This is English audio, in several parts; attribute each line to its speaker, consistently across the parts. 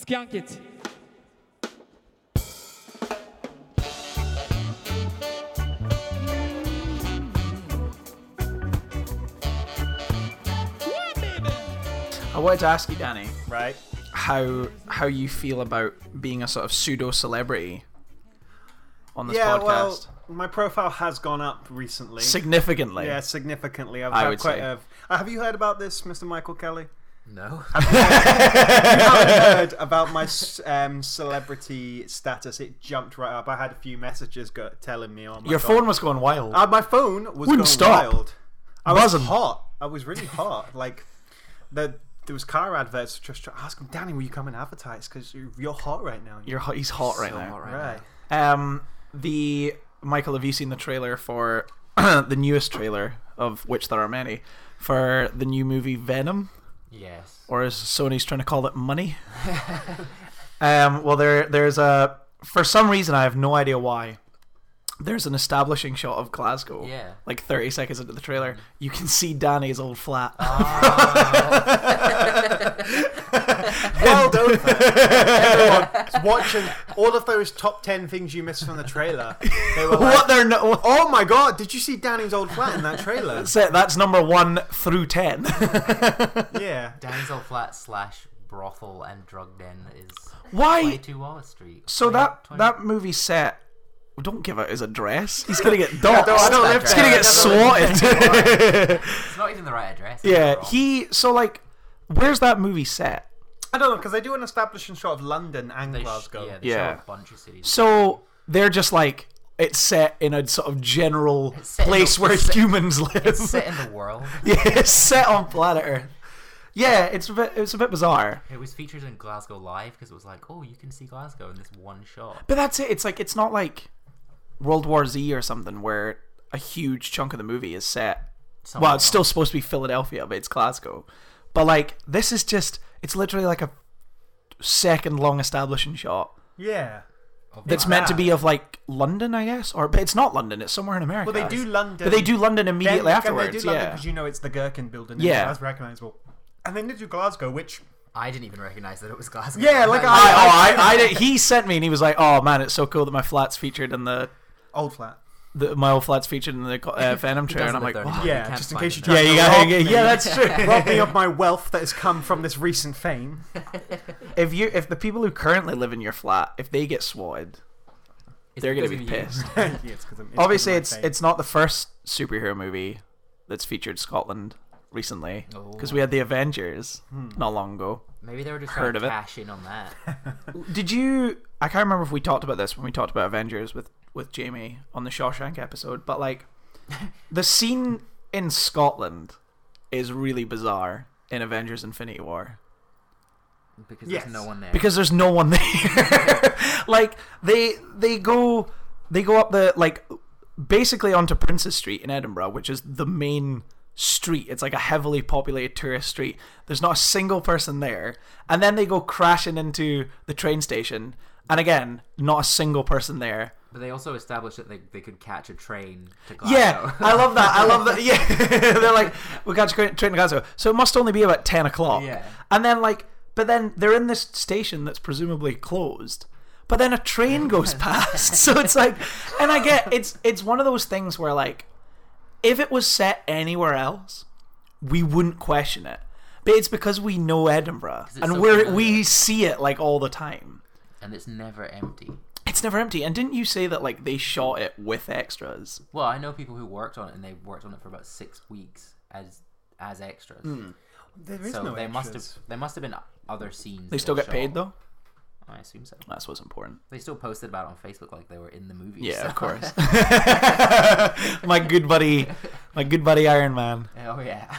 Speaker 1: Skunk it.
Speaker 2: I wanted to ask you, Danny,
Speaker 3: Right.
Speaker 2: how how you feel about being a sort of pseudo celebrity on this
Speaker 3: yeah,
Speaker 2: podcast.
Speaker 3: well, my profile has gone up recently.
Speaker 2: Significantly.
Speaker 3: yeah, significantly. I've
Speaker 2: I
Speaker 3: had
Speaker 2: would
Speaker 3: quite
Speaker 2: say.
Speaker 3: a. Uh, have you heard about this, Mr. Michael Kelly?
Speaker 4: No.
Speaker 3: you haven't heard about my um, celebrity status. It jumped right up. I had a few messages go- telling me, "Oh my
Speaker 2: Your
Speaker 3: God.
Speaker 2: phone was going wild.
Speaker 3: Uh, my phone was
Speaker 2: Wouldn't
Speaker 3: going
Speaker 2: stop.
Speaker 3: wild. I was
Speaker 2: Buzzing.
Speaker 3: hot. I was really hot. Like the there was car adverts just asking Danny, "Will you come and advertise? Because you're, you're hot right now."
Speaker 2: You're hot, he's hot right
Speaker 4: So
Speaker 2: now.
Speaker 4: right
Speaker 3: right.
Speaker 2: Um, the Michael, have you seen the trailer for the newest trailer of which there are many for the new movie Venom,
Speaker 4: Yes.
Speaker 2: or as Sony's trying to call it, Money? um, well, there there's a for some reason I have no idea why. There's an establishing shot of Glasgow.
Speaker 4: Yeah.
Speaker 2: Like 30 seconds into the trailer, mm. you can see Danny's old flat. Ah.
Speaker 3: Well done. Everyone was watching all of those top ten things you missed from the trailer. They were like,
Speaker 2: what they're no-
Speaker 3: "Oh my god! Did you see Danny's old flat in that trailer?"
Speaker 2: That's it. That's number one through ten.
Speaker 3: yeah.
Speaker 4: Danny's old flat slash brothel and drug den is
Speaker 2: Why?
Speaker 4: 22 Wallace Street.
Speaker 2: So
Speaker 4: 20
Speaker 2: that
Speaker 4: 20
Speaker 2: that movie set. Well, Don't give out his address. He's gonna get doxxed.
Speaker 3: no, I don't live
Speaker 2: He's gonna get swatted.
Speaker 4: It's not even the right address.
Speaker 2: yeah, he. So like, where's that movie set?
Speaker 3: I don't know because they do an establishing shot of London and
Speaker 4: They sh-
Speaker 3: Glasgow.
Speaker 4: yeah, they
Speaker 2: Yeah.
Speaker 4: show a bunch of cities.
Speaker 2: So they're just like it's set in a sort of general
Speaker 4: It's set in
Speaker 2: place
Speaker 4: the-
Speaker 2: where
Speaker 4: it's set-
Speaker 2: humans live.
Speaker 4: it's set in the world.
Speaker 2: yeah, it's set on planet Earth. Yeah, it's a bit. It's a bit bizarre.
Speaker 4: It was featured in Glasgow Live because it was like, oh, you can see Glasgow in this one shot.
Speaker 2: But that's it. It's like it's not like World War Z or something where a huge chunk of the movie is set.
Speaker 4: Somewhere
Speaker 2: well, it's still supposed to be Philadelphia, but it's Glasgow. But like this is just it's literally like a second long establishing shot
Speaker 3: Yeah.
Speaker 2: that's meant to be of like London, I guess, or but it's not London. It's somewhere in America.
Speaker 3: Well, they do London.
Speaker 2: but they do London immediately
Speaker 3: Then-
Speaker 2: afterwards.
Speaker 3: They do London
Speaker 2: yeah,
Speaker 3: because you know it's the Gherkin building.
Speaker 2: Yeah.
Speaker 3: Yeah. That's recognizable. And then they do Glasgow, which
Speaker 4: I didn't even recognize that it was Glasgow.
Speaker 3: Yeah, like
Speaker 2: I,
Speaker 3: I-
Speaker 2: oh, I, I, did- he sent me and he was like, "Oh man, it's so cool that my flat's featured in the,
Speaker 3: old flat.
Speaker 2: the my old flat's featured in the uh, Venom trailer." And I'm like,
Speaker 4: doesn't
Speaker 2: "What?"
Speaker 3: Yeah, just in case you
Speaker 4: it
Speaker 3: try
Speaker 2: Yeah,
Speaker 3: to
Speaker 2: you got.
Speaker 3: me.
Speaker 2: Yeah, that's true.
Speaker 3: rob me of my wealth that has come from this recent fame.
Speaker 2: if you if the people who currently live in your flat if they get swatted
Speaker 4: It's
Speaker 2: they're gonna be pissed
Speaker 3: yeah, it's 'cause I'm- it's
Speaker 2: obviously
Speaker 3: 'cause of
Speaker 2: it's
Speaker 3: fame.
Speaker 2: it's not the first superhero movie that's featured scotland recently because we had the avengers not long ago
Speaker 4: Maybe they were just
Speaker 2: Heard
Speaker 4: trying
Speaker 2: of
Speaker 4: to
Speaker 2: it.
Speaker 4: in on that.
Speaker 2: did you i can't remember if we talked about this when we talked about avengers with with jamie on the shawshank episode but like the scene in scotland is really bizarre in avengers infinity war
Speaker 4: Because
Speaker 3: Yes.
Speaker 4: there's no one there.
Speaker 2: because there's no one there. like they they go they go up the like basically onto Princes Street in Edinburgh, which is the main street. It's like a heavily populated tourist street. There's not a single person there, and then they go crashing into the train station, and again, not a single person there.
Speaker 4: But they also established that they, they could catch a train to Glasgow.
Speaker 2: Yeah, I love that. I love that. Yeah, they're like, we got to train to Glasgow, so it must only be about ten o'clock.
Speaker 4: Yeah.
Speaker 2: and then like, but then they're in this station that's presumably closed. But then a train goes past, so it's like, and I get it's it's one of those things where like, if it was set anywhere else, we wouldn't question it. But it's because we know Edinburgh and
Speaker 4: so
Speaker 2: we're we see it like all the time.
Speaker 4: and it's never empty.
Speaker 2: It's never empty. And didn't you say that like they shot it with extras?
Speaker 4: Well, I know people who worked on it, and they worked on it for about six weeks as as extras. Hmm.
Speaker 3: There is
Speaker 4: So
Speaker 3: no
Speaker 4: they must have there must have been other scenes.
Speaker 2: They still
Speaker 4: were
Speaker 2: get paid though.
Speaker 4: I assume so.
Speaker 2: That's what's important.
Speaker 4: They still posted about it on Facebook like they were in the movie.
Speaker 2: Yeah,
Speaker 4: so-
Speaker 2: of course. my good buddy, my good buddy Iron Man,
Speaker 4: oh yeah.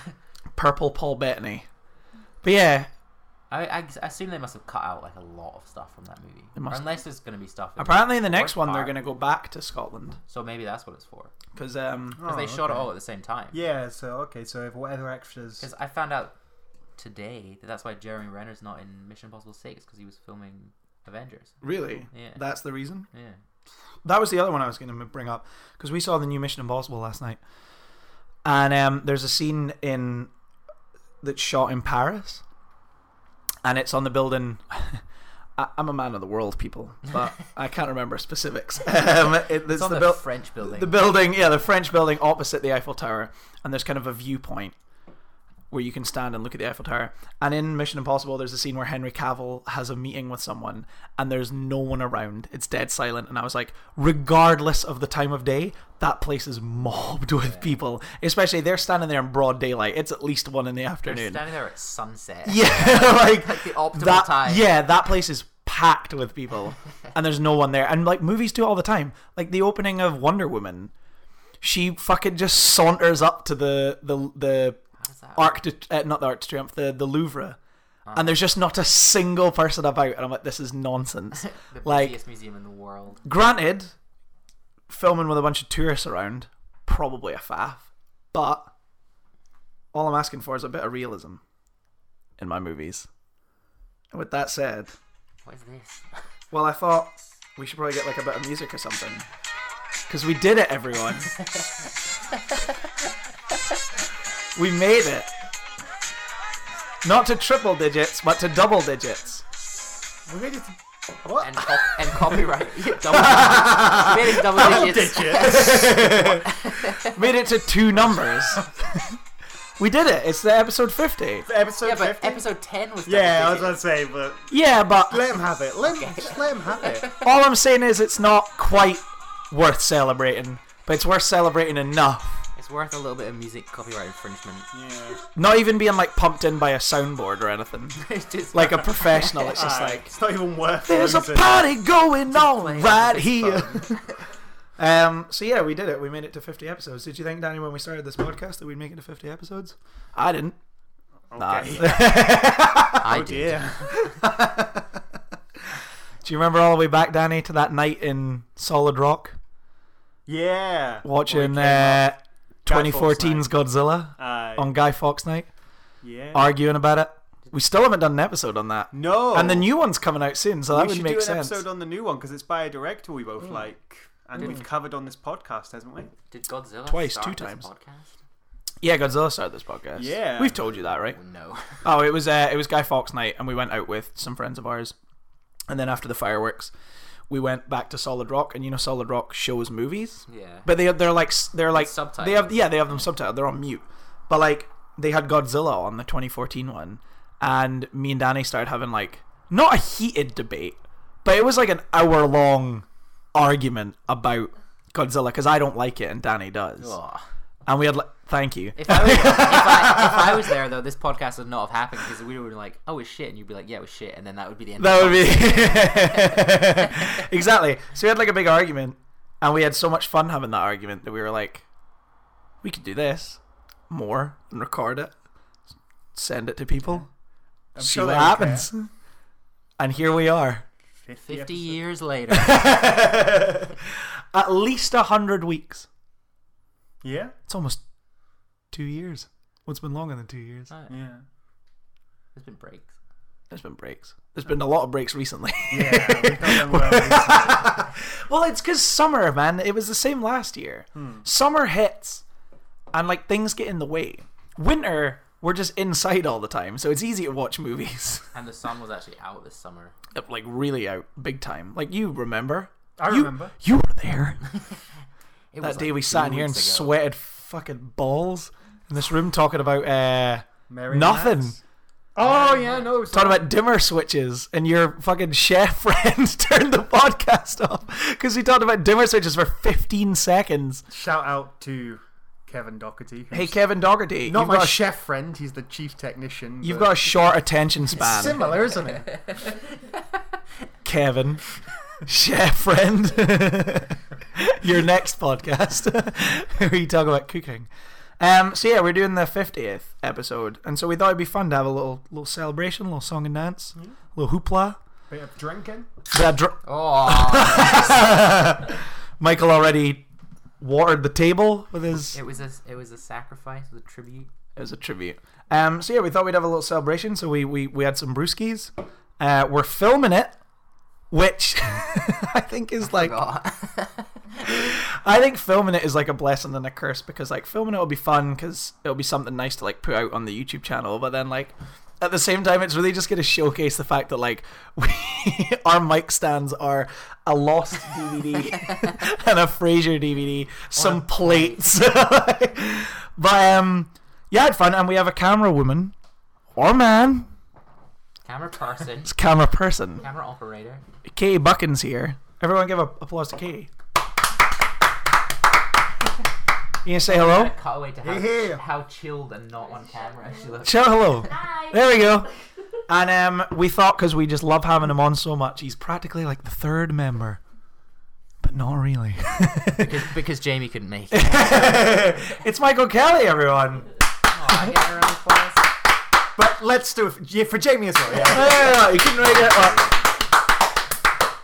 Speaker 2: Purple Paul Bettany. But yeah,
Speaker 4: I, I, I assume they must have cut out like a lot of stuff from that movie.
Speaker 2: must
Speaker 4: Or unless there's going to be stuff. in
Speaker 2: apparently in the
Speaker 4: the
Speaker 2: next
Speaker 4: first
Speaker 2: one they're going to go back to Scotland
Speaker 4: So maybe that's what it's for.
Speaker 2: because um
Speaker 4: Because
Speaker 3: Oh,
Speaker 4: they shot it all at the same time.
Speaker 3: Yeah, so okay, so if whatever extras.
Speaker 4: Because I found out today that that's why Jeremy Renner's not in Mission Impossible Six because he was filming Avengers.
Speaker 2: really
Speaker 4: Yeah.
Speaker 2: that's the reason.
Speaker 4: Yeah.
Speaker 2: That was the other one I was going to bring up because we saw the new Mission Impossible last night, and um, there's a scene in that's shot in Paris, and it's on the building. I, I'm a man of the world, people, but I can't remember specifics. Um, it, it's
Speaker 4: It's on
Speaker 2: the,
Speaker 4: the,
Speaker 2: buil-
Speaker 4: French building.
Speaker 2: the building, yeah, the French building opposite the Eiffel Tower, and there's kind of a viewpoint where you can stand and look at the Eiffel Tower. And in Mission Impossible, there's a scene where Henry Cavill has a meeting with someone, and there's no one around. It's dead silent, and I was like, regardless of the time of day, that place is mobbed with people. Especially they're standing there in broad daylight. It's at least one in the afternoon.
Speaker 4: They're standing there at sunset.
Speaker 2: Yeah, like,
Speaker 4: Like the optimal
Speaker 2: that.
Speaker 4: time.
Speaker 2: Yeah, that place is packed with people, and there's no one there. And like movies do it all the time. Like the opening of Wonder Woman, she fucking just saunters up to the the the
Speaker 4: That
Speaker 2: Arc de, uh, not the Arc de Triomphe, the the Louvre. And there's just not a single person about, and I'm like, this is nonsense.
Speaker 4: the
Speaker 2: like-
Speaker 4: busiest museum in the world.
Speaker 2: Granted, filming with a bunch of tourists around, probably a faff. But all I'm asking for is a bit of realism in my movies. And with that said,
Speaker 4: What is this?
Speaker 2: well, I thought we should probably get like a bit of music or something. Because we did it, everyone. we made it. Not to triple digits, but to double digits.
Speaker 3: We made it. To... What?
Speaker 4: And, co- and copyright. Double digits. Made it double digits.
Speaker 2: Made it to two numbers. we did it. It's the episode 50.
Speaker 3: Episode
Speaker 4: Yeah, but episode 10 was double
Speaker 3: Yeah, I was
Speaker 4: digits.
Speaker 3: about to say, but
Speaker 2: Yeah, but
Speaker 3: let him have it. Let him, just let him have it.
Speaker 2: all I'm saying is it's not quite worth celebrating, but it's worth celebrating enough.
Speaker 4: It's worth a little bit of music copyright infringement.
Speaker 3: Yeah.
Speaker 2: Not even being like pumped in by a soundboard or anything.
Speaker 4: it's just
Speaker 2: Like a professional. It's just like
Speaker 3: it's not even worth.
Speaker 2: there's a party going on right here. Um. So yeah, we did it. We made it to 50 episodes. Did you think, Danny, when we started this podcast, that we'd make it to 50 episodes? I didn't. Nah.
Speaker 3: Okay.
Speaker 4: I
Speaker 3: Oh
Speaker 4: did.
Speaker 3: dear.
Speaker 2: Do you remember all the way back, Danny, to that night in Solid Rock,
Speaker 3: Yeah.
Speaker 2: watching
Speaker 3: Before he came
Speaker 2: uh,
Speaker 3: up. Guy Fawkes
Speaker 2: 2014's Godzilla
Speaker 3: Aye.
Speaker 2: on Guy Fawkes night,
Speaker 3: yeah.
Speaker 2: arguing about it? We still haven't done an episode on that.
Speaker 3: no.
Speaker 2: And the new one's coming out soon, so that
Speaker 3: we
Speaker 2: would
Speaker 3: should
Speaker 2: make
Speaker 3: do an
Speaker 2: sense.
Speaker 3: episode on the new one because it's by a director we both like, and we've covered on this podcast, hasn't we?
Speaker 4: Did Godzilla
Speaker 2: Twice,
Speaker 4: start
Speaker 2: two
Speaker 4: this
Speaker 2: times.
Speaker 4: podcast?
Speaker 2: Yeah, Godzilla started this podcast.
Speaker 3: Yeah.
Speaker 2: we've told you that, right?
Speaker 4: No.
Speaker 2: Oh, it was uh, it was Guy Fawkes night, and we went out with some friends of ours, and then after the fireworks, we went back to Solid Rock, and you know Solid Rock shows movies,
Speaker 4: Yeah.
Speaker 2: but they they're like they're like
Speaker 4: subtitles.
Speaker 2: they have yeah they have them subtitled. They're on mute, but like they had Godzilla on the 2014 one, and me and Danny started having like not a heated debate, but it was like an hour long argument about Godzilla because I don't like it and Danny does,
Speaker 4: Ugh.
Speaker 2: And we had like thank you.
Speaker 4: If I, was, if, I, if I was there though, this podcast would not have happened because we would be like, "Oh, it's shit," and you'd be like, "Yeah, it was shit," and then that would be the end.
Speaker 2: That
Speaker 4: of
Speaker 2: would be exactly. So we had like a big argument, and we had so much fun having that argument that we were like, we could do this more and record it, send it to people,
Speaker 3: I'm
Speaker 2: see
Speaker 3: sure
Speaker 2: what
Speaker 3: they would
Speaker 2: happens. And here we are,
Speaker 3: care.
Speaker 4: Fifty years later,
Speaker 2: at least a hundred weeks.
Speaker 3: Yeah.
Speaker 2: It's almost two years. What's been longer than two years?
Speaker 4: Uh,
Speaker 3: Yeah.
Speaker 4: there's been breaks.
Speaker 2: There's been breaks. There's been a lot of breaks recently.
Speaker 3: Yeah. We've not done well recently.
Speaker 2: Well, it's because summer, man. It was the same last year. Summer hits, and like things get in the way. Winter, we're just inside all the time, so it's easy to watch movies.
Speaker 4: And the sun was actually out this summer.
Speaker 2: like really out, big time. Like you remember?
Speaker 3: I
Speaker 2: You-
Speaker 3: remember.
Speaker 2: You were there
Speaker 4: It
Speaker 2: that day.
Speaker 4: like
Speaker 2: we sat in here and
Speaker 4: ago.
Speaker 2: sweated fucking balls in this room talking about uh Nothing.
Speaker 3: Max. Oh yeah, no.
Speaker 2: talking about dimmer switches, and your fucking chef friend turned the podcast off because we talked about dimmer switches for 15 seconds.
Speaker 3: Shout out to Kevin Doherty.
Speaker 2: Hey, Kevin Doherty,
Speaker 3: Not my chef friend. He's the chief technician.
Speaker 2: You've got a short attention span,
Speaker 3: similar, isn't it?
Speaker 2: Kevin. Chef friend. Your next podcast where you talk about cooking. Um, so yeah, we're doing the fiftieth episode, and so we thought it'd be fun to have a little little celebration, a little song and dance, a little hoopla.
Speaker 3: Bit of drinking.
Speaker 2: Bit of dr-
Speaker 4: Oh,
Speaker 2: Michael already watered the table with his.
Speaker 4: it was a it was a sacrifice, it was a tribute.
Speaker 2: It was a tribute. Um, so yeah, we thought we'd have a little celebration. So we we, we had some brewskis. Uh, we're filming it, which I think is like I think filming it is like a blessing and a curse because like filming it will be fun because it'll be something nice to like put out on the YouTube channel. But then like at the same time, it's really just going to showcase the fact that like we, our mic stands are a lost DVD and a Frasier DVD, some plates. but um, yeah, I had fun, and we have a camera woman or man.
Speaker 4: Camera person,
Speaker 2: It's camera person.
Speaker 4: camera operator.
Speaker 2: Katie Buckins here. Everyone give a applause to Katie. You gonna say hello?
Speaker 4: Cut away to how,
Speaker 3: Hey.
Speaker 4: how chilled and not on camera she looks.
Speaker 2: Shout hello. There we go. And um, we thought because we just love having him on so much, he's practically like the third member, but not really.
Speaker 4: because, because Jamie couldn't make it.
Speaker 2: it's Michael Kelly, everyone.
Speaker 4: Oh, I get a round of applause.
Speaker 3: But let's do it for, yeah, for Jamie as well. Yeah.
Speaker 2: Yeah, you couldn't make it.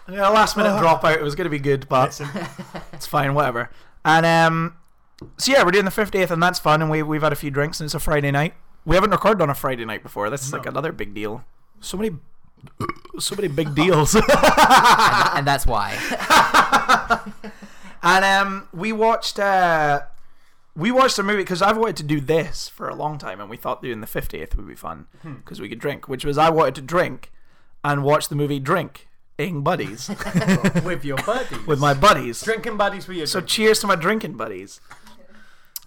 Speaker 2: But, yeah, last minute dropout. It was going to be good, but it's fine, whatever. And um, so yeah, we're doing the 50th, and that's fun. And we we've had a few drinks, and it's a Friday night. We haven't recorded on a Friday night before. This is like another big deal. So many, so many big deals.
Speaker 4: and that's why.
Speaker 2: And um, we watched uh, we watched a movie because I've wanted to do this for a long time, and we thought doing the fiftieth would be fun because we could drink. Which was I wanted to drink and watch the movie Drink ing buddies
Speaker 3: with your buddies.
Speaker 2: with my buddies.
Speaker 3: drinking buddies with your
Speaker 2: So cheers to my drinking buddies.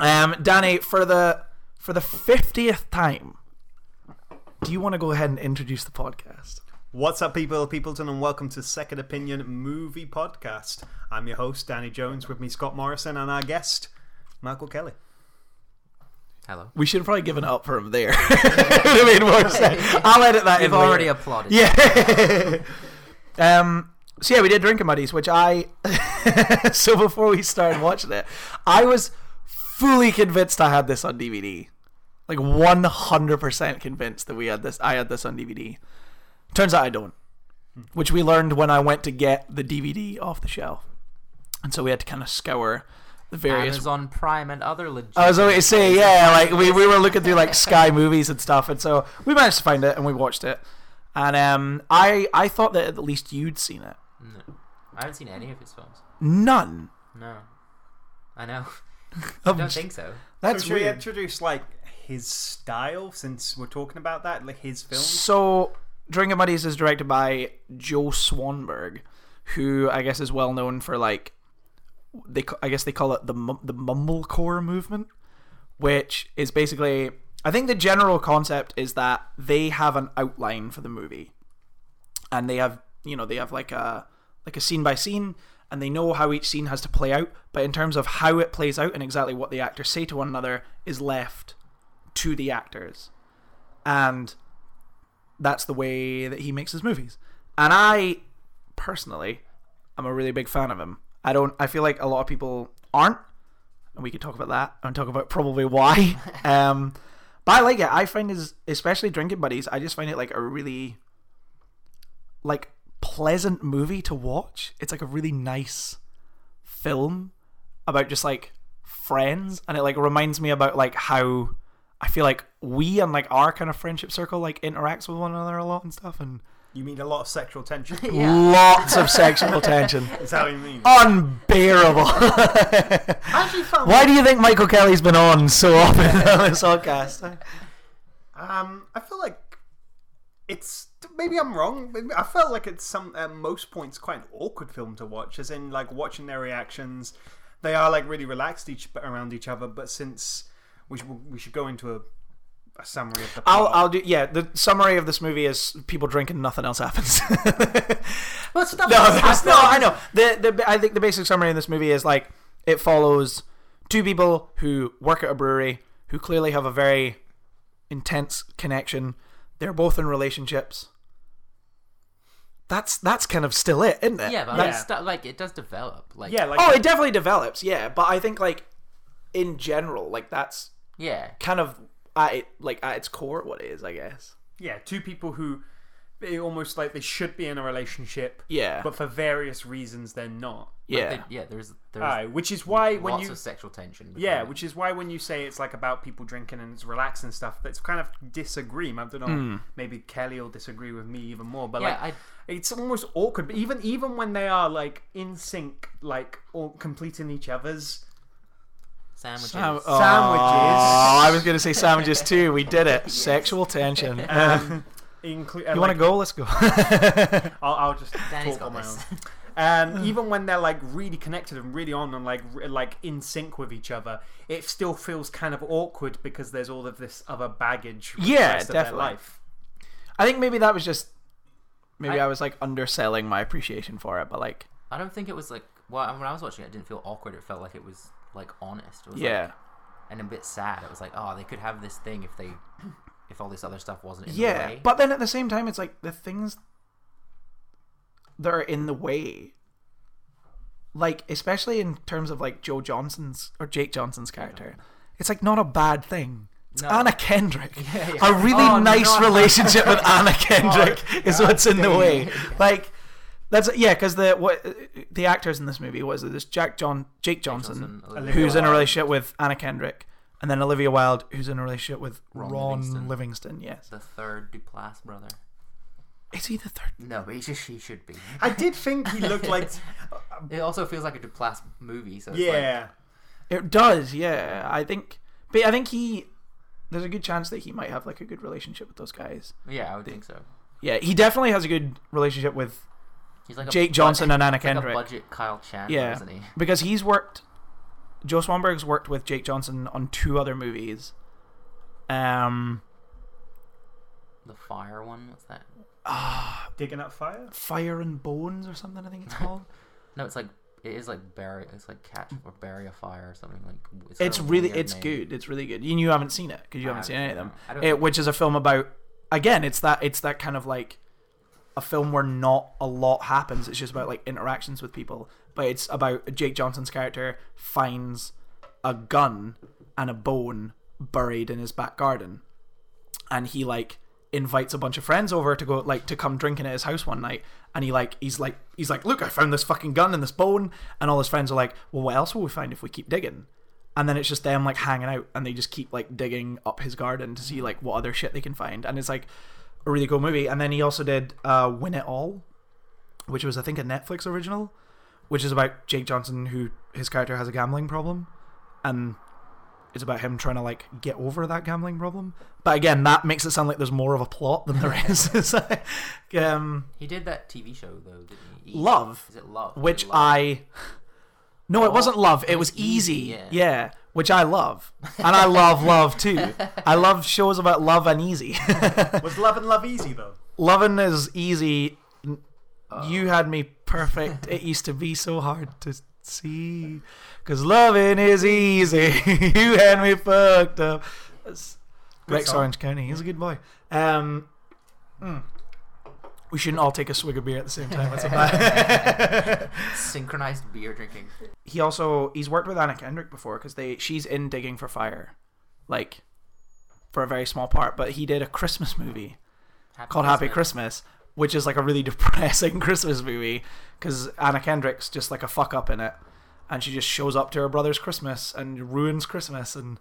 Speaker 2: Um, Danny, for the for the fiftieth time, do you want to go ahead and introduce the podcast?
Speaker 3: What's up, people, Peopleton, and welcome to Second Opinion Movie Podcast. I'm your host, Danny Jones. With me, Scott Morrison, and our guest, Michael Kelly.
Speaker 4: Hello.
Speaker 2: We should have probably given up for him there. it would have made more sense. I'll edit that
Speaker 4: We've
Speaker 2: in later.
Speaker 4: already applauded.
Speaker 2: Yeah. um. So yeah, we did drinking buddies, which I. so before we started watching it, I was fully convinced I had this on DVD, like one hundred percent convinced that we had this. I had this on DVD. Turns out I don't, which we learned when I went to get the DVD off the shelf, and so we had to kind of scour the various
Speaker 4: Amazon Prime and other legit.
Speaker 2: I was always to say, yeah, like we, we were looking through like Sky movies and stuff, and so we managed to find it and we watched it. And um, I I thought that at least you'd seen it.
Speaker 4: No. I haven't seen any of his films.
Speaker 2: None.
Speaker 4: No. I know. I don't think so.
Speaker 2: That's
Speaker 3: so should we introduce like his style since we're talking about that, like his films?
Speaker 2: So, Drinking Buddies is directed by Joe Swanberg, who I guess is well known for like they I guess they call it the the mumblecore movement, which is basically I think the general concept is that they have an outline for the movie, and they have you know they have like a like a scene by scene and they know how each scene has to play out. But in terms of how it plays out and exactly what the actors say to one another is left to the actors. And that's the way that he makes his movies. And i personally I'm a really big fan of him i don't i feel like a lot of people aren't and we could talk about that and talk about probably why um but i like it i find is especially drinking buddies i just find it like a really like pleasant movie to watch. It's like a really nice film about just like friends and it like reminds me about like how I feel like we and like our kind of friendship circle like interacts with one another a lot and stuff and
Speaker 3: You mean a lot of sexual tension?
Speaker 4: Yeah.
Speaker 2: lots of sexual tension.
Speaker 3: Is that what you mean?
Speaker 2: Unbearable.
Speaker 3: I actually found
Speaker 2: Why do you think Michael Kelly's been on so often on this podcast?
Speaker 3: Um, I feel like it's maybe I'm wrong. Maybe I felt like it's some at most points quite an awkward film to watch, as in like watching their reactions. They are like really relaxed each around each other, but since we should, we should go into a, a summary of the.
Speaker 2: I'll. I'll do yeah. The summary of this movie is people drinking, nothing else happens.
Speaker 3: Well, stuff
Speaker 2: no,
Speaker 3: like
Speaker 2: no, I know. The the I think the basic summary in this movie is like it follows two people who work at a brewery who clearly have a very intense connection. They're both in relationships. That's that's kind of still it, isn't it?
Speaker 4: Yeah, but
Speaker 3: Yeah.
Speaker 4: Like, like it does develop. Like
Speaker 3: Yeah, like
Speaker 2: oh, it definitely develops. Yeah, but I think like in general, like that's
Speaker 4: yeah.
Speaker 2: kind of at it, like at its core what it is, I guess.
Speaker 3: yeah, two people who they almost like they should be in a relationship,
Speaker 2: Yeah.
Speaker 3: but for various reasons they're not.
Speaker 4: Like,
Speaker 2: yeah.
Speaker 4: they- yeah. There's there's
Speaker 3: Aye, which is why when you
Speaker 4: of sexual tension.
Speaker 3: Yeah,
Speaker 4: them.
Speaker 3: which is why when you say it's like about people drinking and it's relaxed and stuff, that's kind of disagree. I don't know.
Speaker 2: Hmm.
Speaker 3: Maybe Kelly will disagree with me even more, but
Speaker 4: Yeah,
Speaker 3: like
Speaker 4: I-
Speaker 3: it's almost awkward. But even even when they are like in sync, like or completing each other's
Speaker 4: Sandwiches.
Speaker 2: Sam-
Speaker 3: Sandwiches.
Speaker 2: Oh, I was going to say sandwiches too. We did it. Sexual tension.
Speaker 3: Um, inclu- uh,
Speaker 2: you want to go? Let's go.
Speaker 3: I'll, I'll just
Speaker 4: Danny's
Speaker 3: talk on
Speaker 4: got
Speaker 3: my own.
Speaker 4: this.
Speaker 3: And even when they're like really connected and really on and like r- like in sync with each other, it still feels kind of awkward because there's all of this other baggage.
Speaker 2: Yeah,
Speaker 3: rest of their
Speaker 2: definitely.
Speaker 3: life.
Speaker 2: I think maybe that was just maybe I,
Speaker 4: I-
Speaker 2: was like underselling my appreciation for it, but like
Speaker 4: I don't think it was like. Well, when I was watching it, it didn't feel awkward. It felt like it was like honest. It was
Speaker 2: yeah.
Speaker 4: Like, and a bit sad. It was like, oh, they could have this thing if they, if all this other stuff wasn't in the
Speaker 2: yeah,
Speaker 4: way.
Speaker 2: but then at the same time it's like the things that are in the way like especially in terms of like Joe Johnson's or Jake Johnson's character. It's like not a bad thing. It's
Speaker 4: No.
Speaker 2: Anna Kendrick.
Speaker 4: Yeah, yeah.
Speaker 2: A really
Speaker 4: Oh,
Speaker 2: nice
Speaker 4: no.
Speaker 2: relationship with Anna oh, Kendrick is what's in the way. Like that's yeah, because the what the actors in this movie was it? This Jack John Jake Johnson,
Speaker 4: Johnson,
Speaker 3: Olivia
Speaker 2: who's in a relationship with Anna Kendrick, and then Olivia Wilde, who's in a relationship with Ron,
Speaker 4: Ron
Speaker 2: Livingston.
Speaker 4: Livingston.
Speaker 2: Yes,
Speaker 4: the third Duplass brother.
Speaker 2: is he the third?
Speaker 4: No, but he just he should be.
Speaker 3: I did think he looked like
Speaker 4: It also feels like a Duplass movie. So it's
Speaker 3: yeah.
Speaker 2: It does, yeah. I think, but I think he. There's a good chance that he might have like a good relationship with those guys.
Speaker 4: Yeah, I would think so.
Speaker 2: Yeah, he definitely has a good relationship with
Speaker 4: He's like a
Speaker 2: Jake Johnson and Anna
Speaker 4: he's like
Speaker 2: Kendrick.
Speaker 4: a budget Kyle Chandler,
Speaker 2: Yeah,
Speaker 4: isn't he?
Speaker 2: because he's worked. Joe Swanberg's worked with Jake Johnson on two other movies. Um,
Speaker 4: The fire one. What's that?
Speaker 3: Ah, Digging up fire.
Speaker 2: Fire and Bones or something. I think it's called.
Speaker 4: No, it's like it is like bury. It's like catch or bury a fire or something like. It's,
Speaker 2: it's
Speaker 4: got a
Speaker 2: really, it's
Speaker 4: name.
Speaker 2: good. It's really good. You, you haven't seen it because you haven't seen
Speaker 4: haven't
Speaker 2: any of them.
Speaker 4: it. I don't
Speaker 2: It,
Speaker 4: think-
Speaker 2: which is a film about. Again, it's that it's that kind of like a film where not a lot happens. It's just about like interactions with people. But it's about Jake Johnson's character finds a gun and a bone buried in his back garden, and he like invites a bunch of friends over to go like to come drinking at his house one night. And he like he's like he's like look i found this fucking gun and this bone. And all his friends are like well what else will we find if we keep digging? And then it's just them like hanging out. And they just keep like digging up his garden to see like what other shit they can find. And it's like a really cool movie and then he also did uh win it all which was i think a netflix original which is about jake johnson who his character has a gambling problem and it's about him trying to like get over that gambling problem but again that makes it sound like there's more of a plot than there is like, um
Speaker 4: He did that TV show though, didn't he?
Speaker 2: Love
Speaker 4: Is it Love?
Speaker 2: which
Speaker 4: Love.
Speaker 2: I no, it
Speaker 4: Oh,
Speaker 2: wasn't love. It
Speaker 4: it
Speaker 2: was
Speaker 4: was
Speaker 2: easy.
Speaker 4: Easy,
Speaker 2: Yeah.
Speaker 4: yeah.
Speaker 2: Which I love, and I love love too. I love shows about love and easy.
Speaker 3: Was Love and Love easy though?
Speaker 2: Loving is easy.
Speaker 4: Oh.
Speaker 2: You had me perfect. It used to be so hard to see, cause loving is easy. you had me fucked up. Rex. Orange County. He's a good boy. Um, mm. We shouldn't all take a swig of beer at the same time. That's a bad.
Speaker 4: synchronized beer drinking.
Speaker 2: he also he's worked with Anna Kendrick before because they she's in Digging for Fire, like for a very small part. But he did a Christmas movie
Speaker 4: Happy
Speaker 2: called Happy Christmas, which is like a really depressing Christmas movie because Anna Kendrick's just like a fuck up in it, and she just shows up to her brother's Christmas and ruins Christmas, and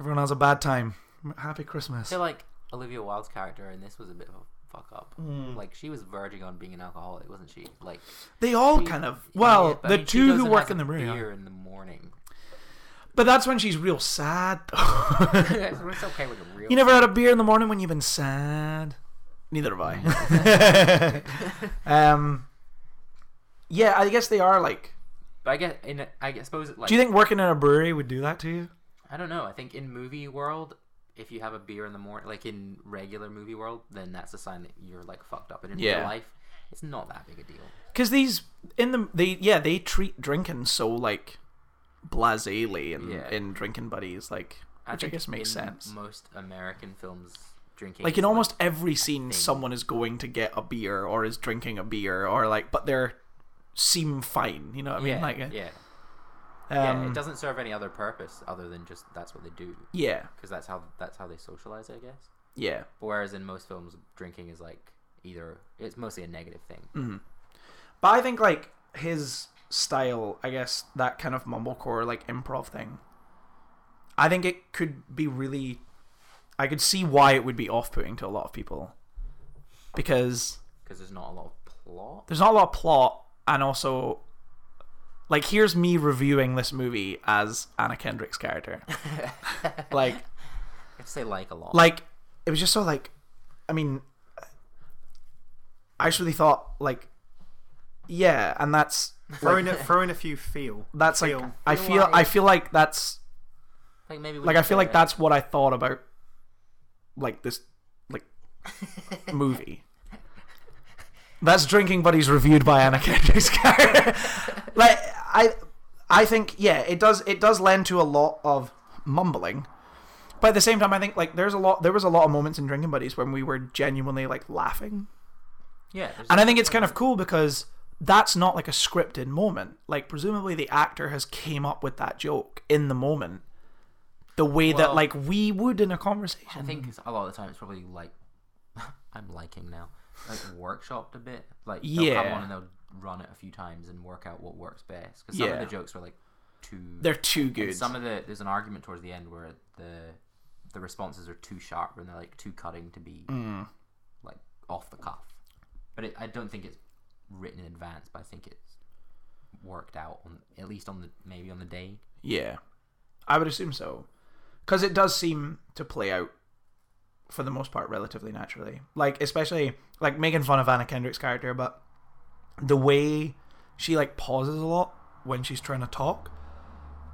Speaker 2: everyone has a bad time. Happy Christmas.
Speaker 4: I
Speaker 2: Christmas.
Speaker 4: feel like Olivia Wilde's character in this was a bit of a fuck up.
Speaker 2: Hmm.
Speaker 4: Like she was verging on being an alcoholic, wasn't she? Like
Speaker 2: They all
Speaker 4: she-
Speaker 2: kind of well,
Speaker 4: yeah, but I
Speaker 2: the
Speaker 4: mean,
Speaker 2: two who work in the
Speaker 4: a
Speaker 2: room,
Speaker 4: beer in the morning.
Speaker 2: but that's when she's real sad.
Speaker 4: it's okay with a real.
Speaker 2: You never had a beer in the morning when you've been sad? Neither have I. um, yeah, I guess they are like.
Speaker 4: But I guess in a, I guess, suppose it, like
Speaker 2: Do you think working in a brewery would do that to you?
Speaker 4: I don't know. I think in movie world, if you have a beer in the morning, like in regular movie world, then that's a sign that you're like fucked up. And in
Speaker 2: Yeah.
Speaker 4: real life, it's not that big a deal.
Speaker 2: Because these in the they yeah they treat drinking so like blasely and
Speaker 4: Yeah.
Speaker 2: in drinking buddies like which I, guess makes sense.
Speaker 4: Most American films, drinking
Speaker 2: Like in almost every scene,
Speaker 4: thing.
Speaker 2: someone is going to get a beer or is drinking a beer or like, but they're seem fine. You know what I mean?
Speaker 4: yeah,
Speaker 2: like, uh,
Speaker 4: yeah,
Speaker 2: um,
Speaker 4: yeah. It doesn't serve any other purpose other than just that's what they do
Speaker 2: yeah,
Speaker 4: because that's how that's how they socialize, I guess.
Speaker 2: yeah.
Speaker 4: But whereas in most films, drinking is like either it's mostly a negative thing.
Speaker 2: Mm. But I think like his style, I guess that kind of mumblecore like improv thing. I think it could be really. I could see why it would be off-putting to a lot of people, because
Speaker 4: because there's not a lot of plot.
Speaker 2: there's not a lot of plot, and also like here's me reviewing this movie as Anna Kendrick's character. like
Speaker 4: I'd say like a lot.
Speaker 2: like it was just so like I mean I actually thought like yeah, and that's
Speaker 3: Throw in a, throw in a few feel.
Speaker 2: that's like I
Speaker 3: feel
Speaker 2: feel
Speaker 3: like-
Speaker 2: I feel like that's
Speaker 4: like maybe we
Speaker 2: like I feel like
Speaker 4: that.
Speaker 2: that's what I thought about like this like movie. That's drinking buddies reviewed by Anna Kendrick's character. like I I think yeah, it does it does lend to a lot of mumbling. But at the same time I think like there's a lot there was a lot of moments in drinking buddies when we were genuinely like laughing.
Speaker 4: yeah.
Speaker 2: And I think it's kind of cool because that's not like a scripted moment. Like presumably the actor has came up with that joke in the moment. The way that like we would in a conversation.
Speaker 4: I think a lot of the time it's probably like I'm liking now, like workshopped a bit. Like they'll come
Speaker 2: Yeah.
Speaker 4: on and they'll run it a few times and work out what works best. Because some
Speaker 2: Yeah.
Speaker 4: of the jokes were like too.
Speaker 2: they're too good.
Speaker 4: Some of the there's an argument towards the end where the the responses are too sharp and they're like too cutting to be
Speaker 2: Mm.
Speaker 4: like off the cuff. But it, I don't think it's written in advance. But I think it's worked out on at least on the maybe on the day.
Speaker 2: Yeah, I would assume so, because it does seem to play out for the most part relatively naturally. Like especially like making fun of Anna Kendrick's character, but the way she like pauses a lot when she's trying to talk.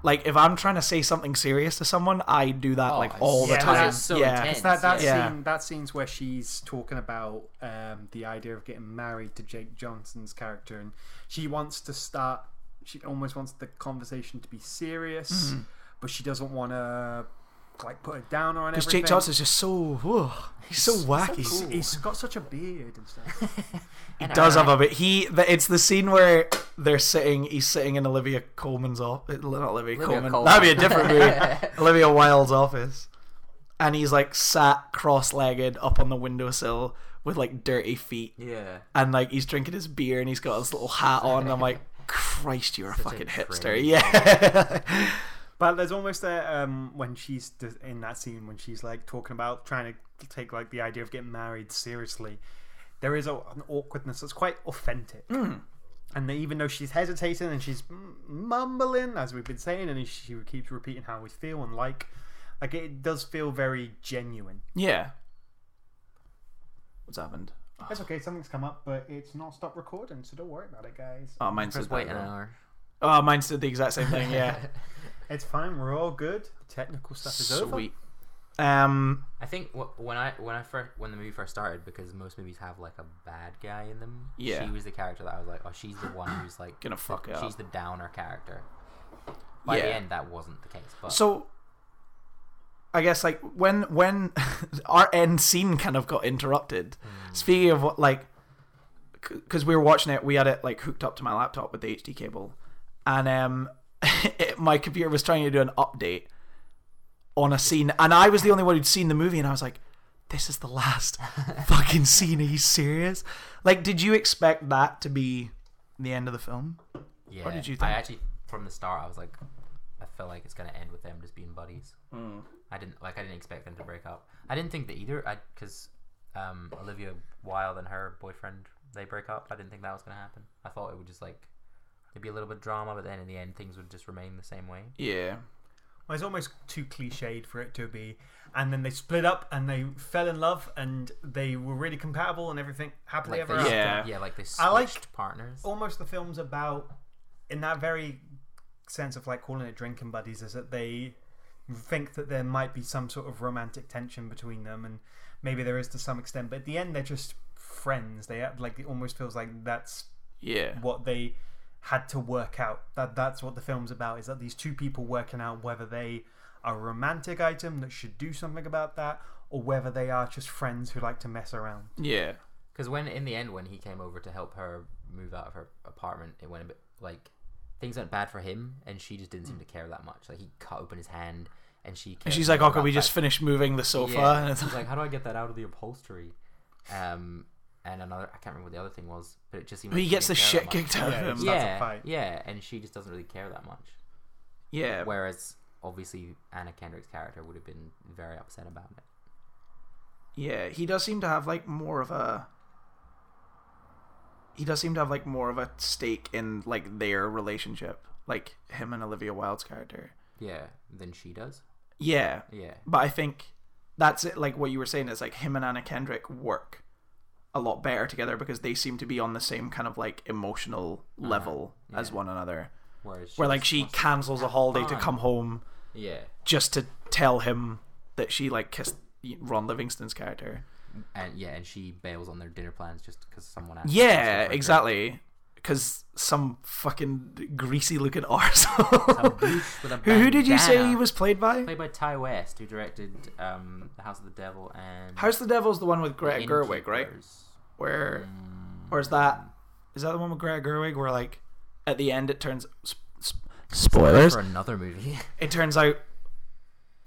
Speaker 2: Like if I'm trying to say something serious to someone, I do that
Speaker 4: Oh,
Speaker 2: like
Speaker 4: it's-
Speaker 2: all the time.
Speaker 3: that's
Speaker 4: so
Speaker 2: yeah,
Speaker 4: intense.
Speaker 3: That that
Speaker 2: Yeah.
Speaker 3: scene that scene's where she's talking about um, the idea of getting married to Jake Johnson's character, and she wants to start. She almost wants the conversation to be serious,
Speaker 2: Mm-hmm.
Speaker 3: but she doesn't want to like put it down on
Speaker 2: because
Speaker 3: everything.
Speaker 2: Jake Johnson's just so whoa, he's so wacky.
Speaker 3: He's- he's got such a beard and stuff.
Speaker 2: He does have a bit. He it's the scene where they're sitting. He's sitting in Olivia Colman's office. Not Olivia,
Speaker 4: Olivia
Speaker 2: Coleman.
Speaker 4: Colman.
Speaker 2: That'd be a different movie. Olivia Wilde's office, and he's like sat cross-legged up on the windowsill with like dirty feet,
Speaker 4: Yeah.
Speaker 2: and like he's drinking his beer, and he's got his little hat on. And I'm like, Christ, you're a
Speaker 4: Such a
Speaker 2: fucking hipster.
Speaker 4: crazy-
Speaker 2: Yeah.
Speaker 3: But there's almost a um, when she's d- in that scene when she's like talking about trying to take like the idea of getting married seriously. There is a, an awkwardness that's quite authentic, hmm. and then even though she's hesitating and she's mumbling as we've been saying, and she keeps repeating how we feel and like, like it does feel very genuine.
Speaker 2: yeah. What's happened?
Speaker 3: It's okay. Something's come up, but it's not stopped recording, so don't worry about it, guys.
Speaker 2: Oh, mine's
Speaker 4: Just
Speaker 2: did
Speaker 4: wait an
Speaker 2: as
Speaker 4: hour.
Speaker 2: Oh, mine's did the exact same thing. Yeah.
Speaker 3: It's fine. We're all good. The technical stuff is over.
Speaker 2: Sweet. Um.
Speaker 4: I think wh- when I when I first when the movie first started, because most movies have like a bad guy in them.
Speaker 2: Yeah.
Speaker 4: She was the character that I was like, oh, she's the one who's like
Speaker 2: Gonna fuck
Speaker 4: the,
Speaker 2: it
Speaker 4: She's the downer character. By
Speaker 2: Yeah.
Speaker 4: the end, that wasn't the case. But
Speaker 2: So, I guess like when when our end scene kind of got interrupted. Speaking of what, like, because we were watching it, we had it like hooked up to my laptop with the HD cable, and um, it, my computer was trying to do an update on a scene, and I was the only one who'd seen the movie, and I was like. This is the last fucking scene. Are you serious? Like, did you expect that to be the end of the film?
Speaker 4: yeah, What
Speaker 2: did you think?
Speaker 4: I actually from the start I was like, I felt like it's gonna end with them just being buddies.
Speaker 2: Hmm.
Speaker 4: I didn't like I didn't expect them to break up. I didn't think that either. I because um, Olivia Wilde and her boyfriend they break up. I didn't think that was gonna happen. I thought it would just like there'd be a little bit of drama, but then in the end things would just remain the same way.
Speaker 2: Yeah.
Speaker 3: Well, it's almost too cliched for it to be. And then they split up and they fell in love and they were really compatible and everything happily
Speaker 4: Like
Speaker 3: ever
Speaker 4: they,
Speaker 3: after.
Speaker 2: Yeah.
Speaker 4: yeah, like they switched
Speaker 3: I like-
Speaker 4: partners.
Speaker 3: Almost the film's about, in that very sense of like calling it drinking buddies, is that they think that there might be some sort of romantic tension between them, and maybe there is to some extent. But at the end, they're just friends. They have, like it almost feels like that's
Speaker 2: Yeah.
Speaker 3: what they had to work out. That that's what the film's about. Is that these two people working out whether they are a romantic item that should do something about that, or whether they are just friends who like to mess around.
Speaker 2: Yeah.
Speaker 4: Because when in the end when he came over to help her move out of her apartment, it went a bit like things went bad for him, and she just didn't seem to care that much. Like he cut open his hand, and she.
Speaker 2: And she's like,
Speaker 4: more
Speaker 2: "Oh, can
Speaker 4: about
Speaker 2: we just
Speaker 4: that."
Speaker 2: finish moving the sofa?"
Speaker 4: Yeah.
Speaker 2: And it's
Speaker 4: She's like, "How do I get that out of the upholstery?" Um, and another, I can't remember what the other thing was, but it just seemed.
Speaker 2: he
Speaker 4: like she
Speaker 2: gets the shit kicked out of him.
Speaker 3: it's not- Starts a
Speaker 4: Yeah, yeah, and she just doesn't really care that much.
Speaker 2: Yeah.
Speaker 4: Whereas obviously Anna Kendrick's character would have been very upset about it.
Speaker 2: Yeah, he does seem to have like more of a he does seem to have like more of a stake in like their relationship, like him and Olivia Wilde's character.
Speaker 4: Yeah, than she does.
Speaker 2: Yeah,
Speaker 4: Yeah.
Speaker 2: but I think that's it. Like what you were saying is like him and Anna Kendrick work a lot better together because they seem to be on the same kind of like emotional uh-huh. level as
Speaker 4: yeah.
Speaker 2: one another.
Speaker 4: Whereas
Speaker 2: Where like she cancels a holiday to come home
Speaker 4: Yeah,
Speaker 2: just to tell him that she like kissed Ron Livingston's character.
Speaker 4: and yeah, and she bails on their dinner plans just because someone asked.
Speaker 2: Yeah,
Speaker 4: stuff like that.
Speaker 2: exactly. Because some fucking greasy looking arsehole.
Speaker 4: Some douche with a
Speaker 2: who, who did you say he was played by?
Speaker 4: Played by Ti West, who directed um, The House of the Devil and
Speaker 2: House of the Devil is the one with Greta Gerwig, right? Where,
Speaker 4: Mm,
Speaker 2: or is that, is that the one with Greta Gerwig where like at the end it turns sp- sp- spoilers?
Speaker 4: for another movie.
Speaker 2: It turns out,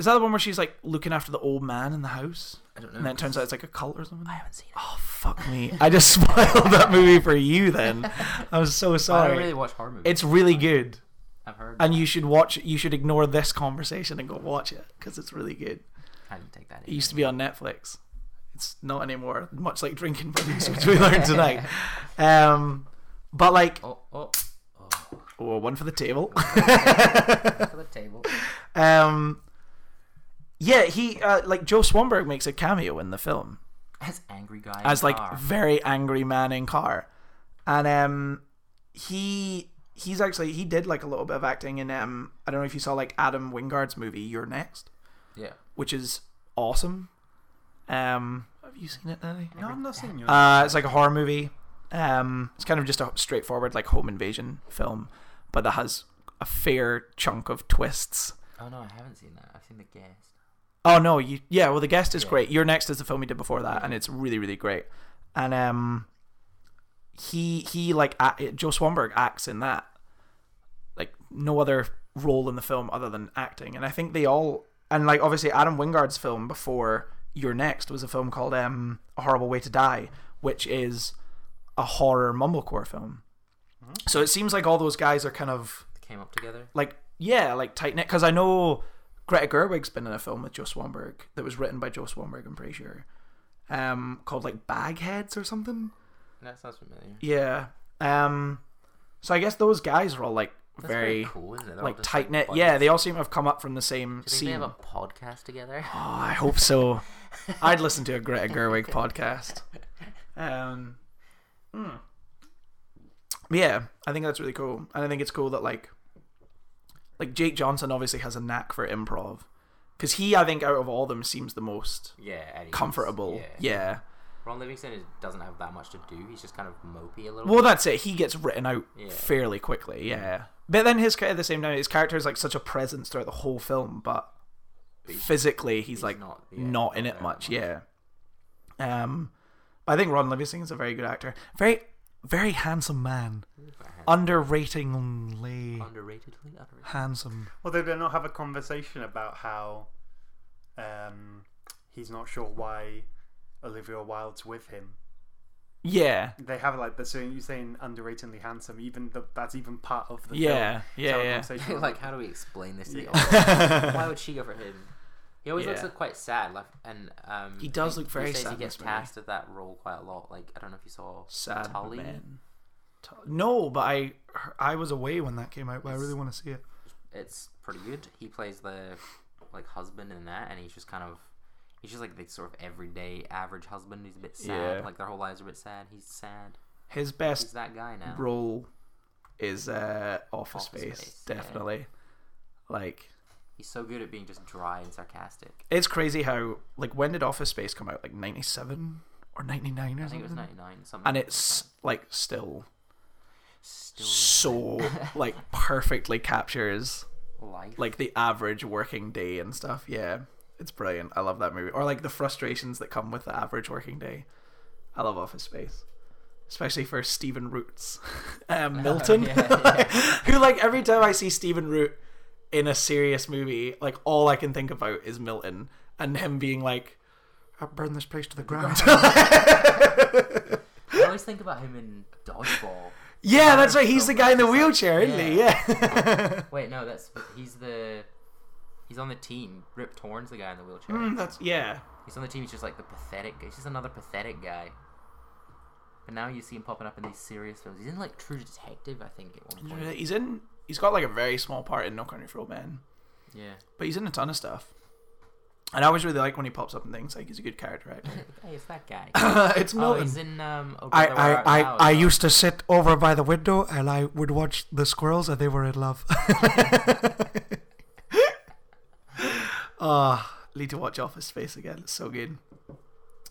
Speaker 2: is that the one where she's like looking after the old man in the house,
Speaker 4: I don't know.
Speaker 2: and then it turns out it's like a cult or something?
Speaker 4: I haven't seen it.
Speaker 2: Oh fuck me! I just spoiled that movie for you. Then I'm so sorry.
Speaker 4: I don't really watch horror movies.
Speaker 2: It's really good.
Speaker 4: I've heard.
Speaker 2: and you should watch you should ignore this conversation and go watch it because it's really good
Speaker 4: I didn't take that.
Speaker 2: it used to be on netflix it's not anymore much like drinking buddies which we learned tonight um but like
Speaker 4: Oh, oh, oh.
Speaker 2: oh, one for the table
Speaker 4: For the table.
Speaker 2: um yeah he uh, like joe swanberg makes a cameo in the film
Speaker 4: As angry guy. in
Speaker 2: as like
Speaker 4: car.
Speaker 2: very angry man in car and um he he's actually he did like a little bit of acting in um i don't know if you saw like adam wingard's movie you're next
Speaker 4: yeah.
Speaker 2: which is awesome. Um, have you seen it, Nelly?
Speaker 3: No, I'm not seeing you.
Speaker 2: Uh, it's like a horror movie. Um, it's kind of just a straightforward like home invasion film, but that has a fair chunk of twists.
Speaker 4: Oh no, I haven't seen that. I've seen the guest.
Speaker 2: Oh no, you yeah. Well, the guest is
Speaker 4: Yeah.
Speaker 2: great. You're next is the film he did before that, and it's really really great. And um, he he like a- Joe Swanberg acts in that, like no other role in the film other than acting. And I think they all and like obviously Adam Wingard's film before You're Next was a film called um A Horrible Way to Die, which is a horror mumblecore film. So it seems like all those guys are kind of
Speaker 4: They came up together.
Speaker 2: like yeah, like tight knit. Because I know Greta Gerwig's been in a film with Joe Swanberg that was written by Joe Swanberg. I'm pretty sure, um, called like Bagheads or something.
Speaker 4: That sounds familiar.
Speaker 2: Yeah. Um, so I guess those guys are all like
Speaker 4: That's
Speaker 2: very,
Speaker 4: cool, isn't it?
Speaker 2: Like tight knit.
Speaker 4: buddies.
Speaker 2: yeah, they all seem to have come up from the same
Speaker 4: Do you think
Speaker 2: scene.
Speaker 4: they have a podcast together?
Speaker 2: Oh, I hope so. I'd listen to a Greta Gerwig podcast. Um, mm. Yeah, I think that's really cool, and I think it's cool that like, like Jake Johnson obviously has a knack for improv, because he I think out of all them seems the most
Speaker 4: Yeah, he's-
Speaker 2: comfortable.
Speaker 4: Yeah.
Speaker 2: Yeah.
Speaker 4: Ron Livingston is, doesn't have that much to do. He's just kind of mopey a little.
Speaker 2: Well,
Speaker 4: bit.
Speaker 2: that's it. He gets written out
Speaker 4: Yeah.
Speaker 2: fairly quickly. Yeah. But then his at the same time, his character is like such a presence throughout the whole film, but physically he's,
Speaker 4: he's
Speaker 2: like
Speaker 4: not-
Speaker 2: not, in
Speaker 4: not
Speaker 2: it much.
Speaker 4: much.
Speaker 2: Yeah. Um, but I think Ron Livingston is a very good actor. Very, very handsome man. Underratingly
Speaker 4: underratedly underrated.
Speaker 2: handsome.
Speaker 3: Well, they do not have a conversation about how um, he's not sure why Olivia Wilde's with him.
Speaker 2: Yeah.
Speaker 3: They have like the so you're saying underratedly handsome. Even the, that's even part of the
Speaker 2: Yeah.
Speaker 3: film.
Speaker 2: Yeah.
Speaker 3: To
Speaker 2: Yeah.
Speaker 3: conversation
Speaker 4: like, how do we explain this to the
Speaker 3: Yeah.
Speaker 4: audience? Why would she go for him? He always looks
Speaker 2: Yeah.
Speaker 4: like quite sad, like, and um,
Speaker 2: He does look very
Speaker 4: he
Speaker 2: sad
Speaker 4: He gets
Speaker 2: this movie.
Speaker 4: cast at that role quite a lot. Like, I don't know if you saw
Speaker 2: Sad
Speaker 4: Tully.
Speaker 2: men. Tu- No, but I I was away when that came out, but I really want to see it.
Speaker 4: It's pretty good. He plays the like husband in that, and he's just kind of he's just like the sort of everyday average husband. He's a bit sad.
Speaker 2: Yeah.
Speaker 4: Like their whole lives are a bit sad. He's sad.
Speaker 2: His
Speaker 4: He's
Speaker 2: best
Speaker 4: that guy now.
Speaker 2: role is uh, Office,
Speaker 4: Office
Speaker 2: Space,
Speaker 4: Space, yeah.
Speaker 2: definitely. Like
Speaker 4: He's so good at being just dry and sarcastic.
Speaker 2: it's crazy how like when did Office Space come out? Like ninety seven or ninety nine
Speaker 4: I think it was ninety nine. Something.
Speaker 2: And it's like still
Speaker 4: still
Speaker 2: so like perfectly captures
Speaker 4: life.
Speaker 2: like the average working day and stuff. Yeah, it's brilliant. I love that movie. Or like the frustrations that come with the average working day. I love Office Space, especially for Stephen Roots, um, Milton,
Speaker 4: yeah, yeah.
Speaker 2: who like every time I see Stephen Root in a serious movie, like all I can think about is Milton and him being like, "I burn this place to the ground."
Speaker 4: I always think about him in Dodgeball.
Speaker 2: Yeah, that's right. He's the guy in the
Speaker 4: much. It's like-
Speaker 2: wheelchair, isn't he? Yeah.
Speaker 4: Wait, no, that's he's the he's on the team. Rip Torn's the guy in the wheelchair.
Speaker 2: Mm, that's yeah.
Speaker 4: He's on the team. He's just like the pathetic. He's just another pathetic guy. But now you see him popping up in these serious films. He's in like True Detective, I think, at one point.
Speaker 2: He's in. He's got like a very small part in No Country for Old Men,
Speaker 4: Yeah.
Speaker 2: but he's in a ton of stuff. And I always really like when he pops up in things. Like he's a good character actor.
Speaker 4: hey, it's that guy.
Speaker 2: it's Milton.
Speaker 4: oh, he's in. Um, oh,
Speaker 2: I,
Speaker 4: Brother, Where Art
Speaker 2: I, I,
Speaker 4: as
Speaker 2: I
Speaker 4: well.
Speaker 2: used to sit over by the window and I would watch the squirrels and they were in love. Ah, need to watch Office Space again. It's so good.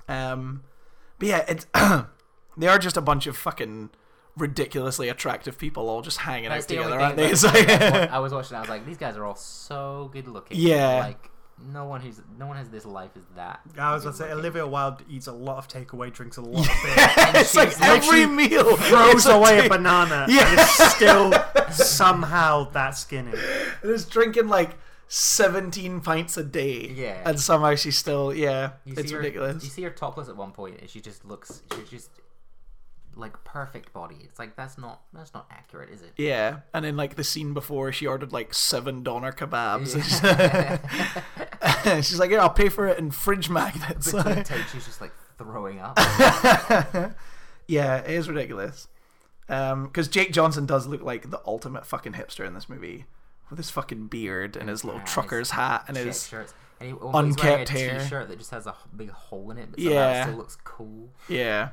Speaker 2: Um, but yeah, it's they are just a bunch of fucking ridiculously attractive people all just hanging
Speaker 4: That's
Speaker 2: out
Speaker 4: the only
Speaker 2: together, aren't
Speaker 4: thing
Speaker 2: they? like-
Speaker 4: I was watching. I was like, these guys are all so good looking.
Speaker 2: Yeah.
Speaker 4: Like no one who's no one has this life as that.
Speaker 3: I was gonna say. Olivia Wilde eats a lot of takeaway, drinks a lot of beer,
Speaker 4: And
Speaker 2: it's like every meal
Speaker 3: throws away a banana,
Speaker 2: Yeah.
Speaker 3: and is still somehow that skinny.
Speaker 2: and is drinking like 17 pints a day.
Speaker 4: Yeah.
Speaker 2: And somehow she's still, yeah,
Speaker 4: You
Speaker 2: it's
Speaker 4: her,
Speaker 2: ridiculous.
Speaker 4: You see her topless at one point, and she just looks. She just like perfect body. It's like that's not that's not accurate, is it?
Speaker 2: Yeah, and in like the scene before, she ordered like seven doner kebabs. She's like, "Yeah, I'll pay for it in fridge magnets."
Speaker 4: Takes, she's just like throwing up.
Speaker 2: yeah, it is ridiculous. Um, because Jake Johnson does look like the ultimate fucking hipster in this movie, with his fucking beard and his little
Speaker 4: Yeah,
Speaker 2: trucker's
Speaker 4: his
Speaker 2: hat and his
Speaker 4: shirts. And he, well, he's wearing a
Speaker 2: unkept hair.
Speaker 4: T-shirt that just has a big hole in it, but somehow
Speaker 2: Yeah.
Speaker 4: it still looks cool.
Speaker 2: yeah.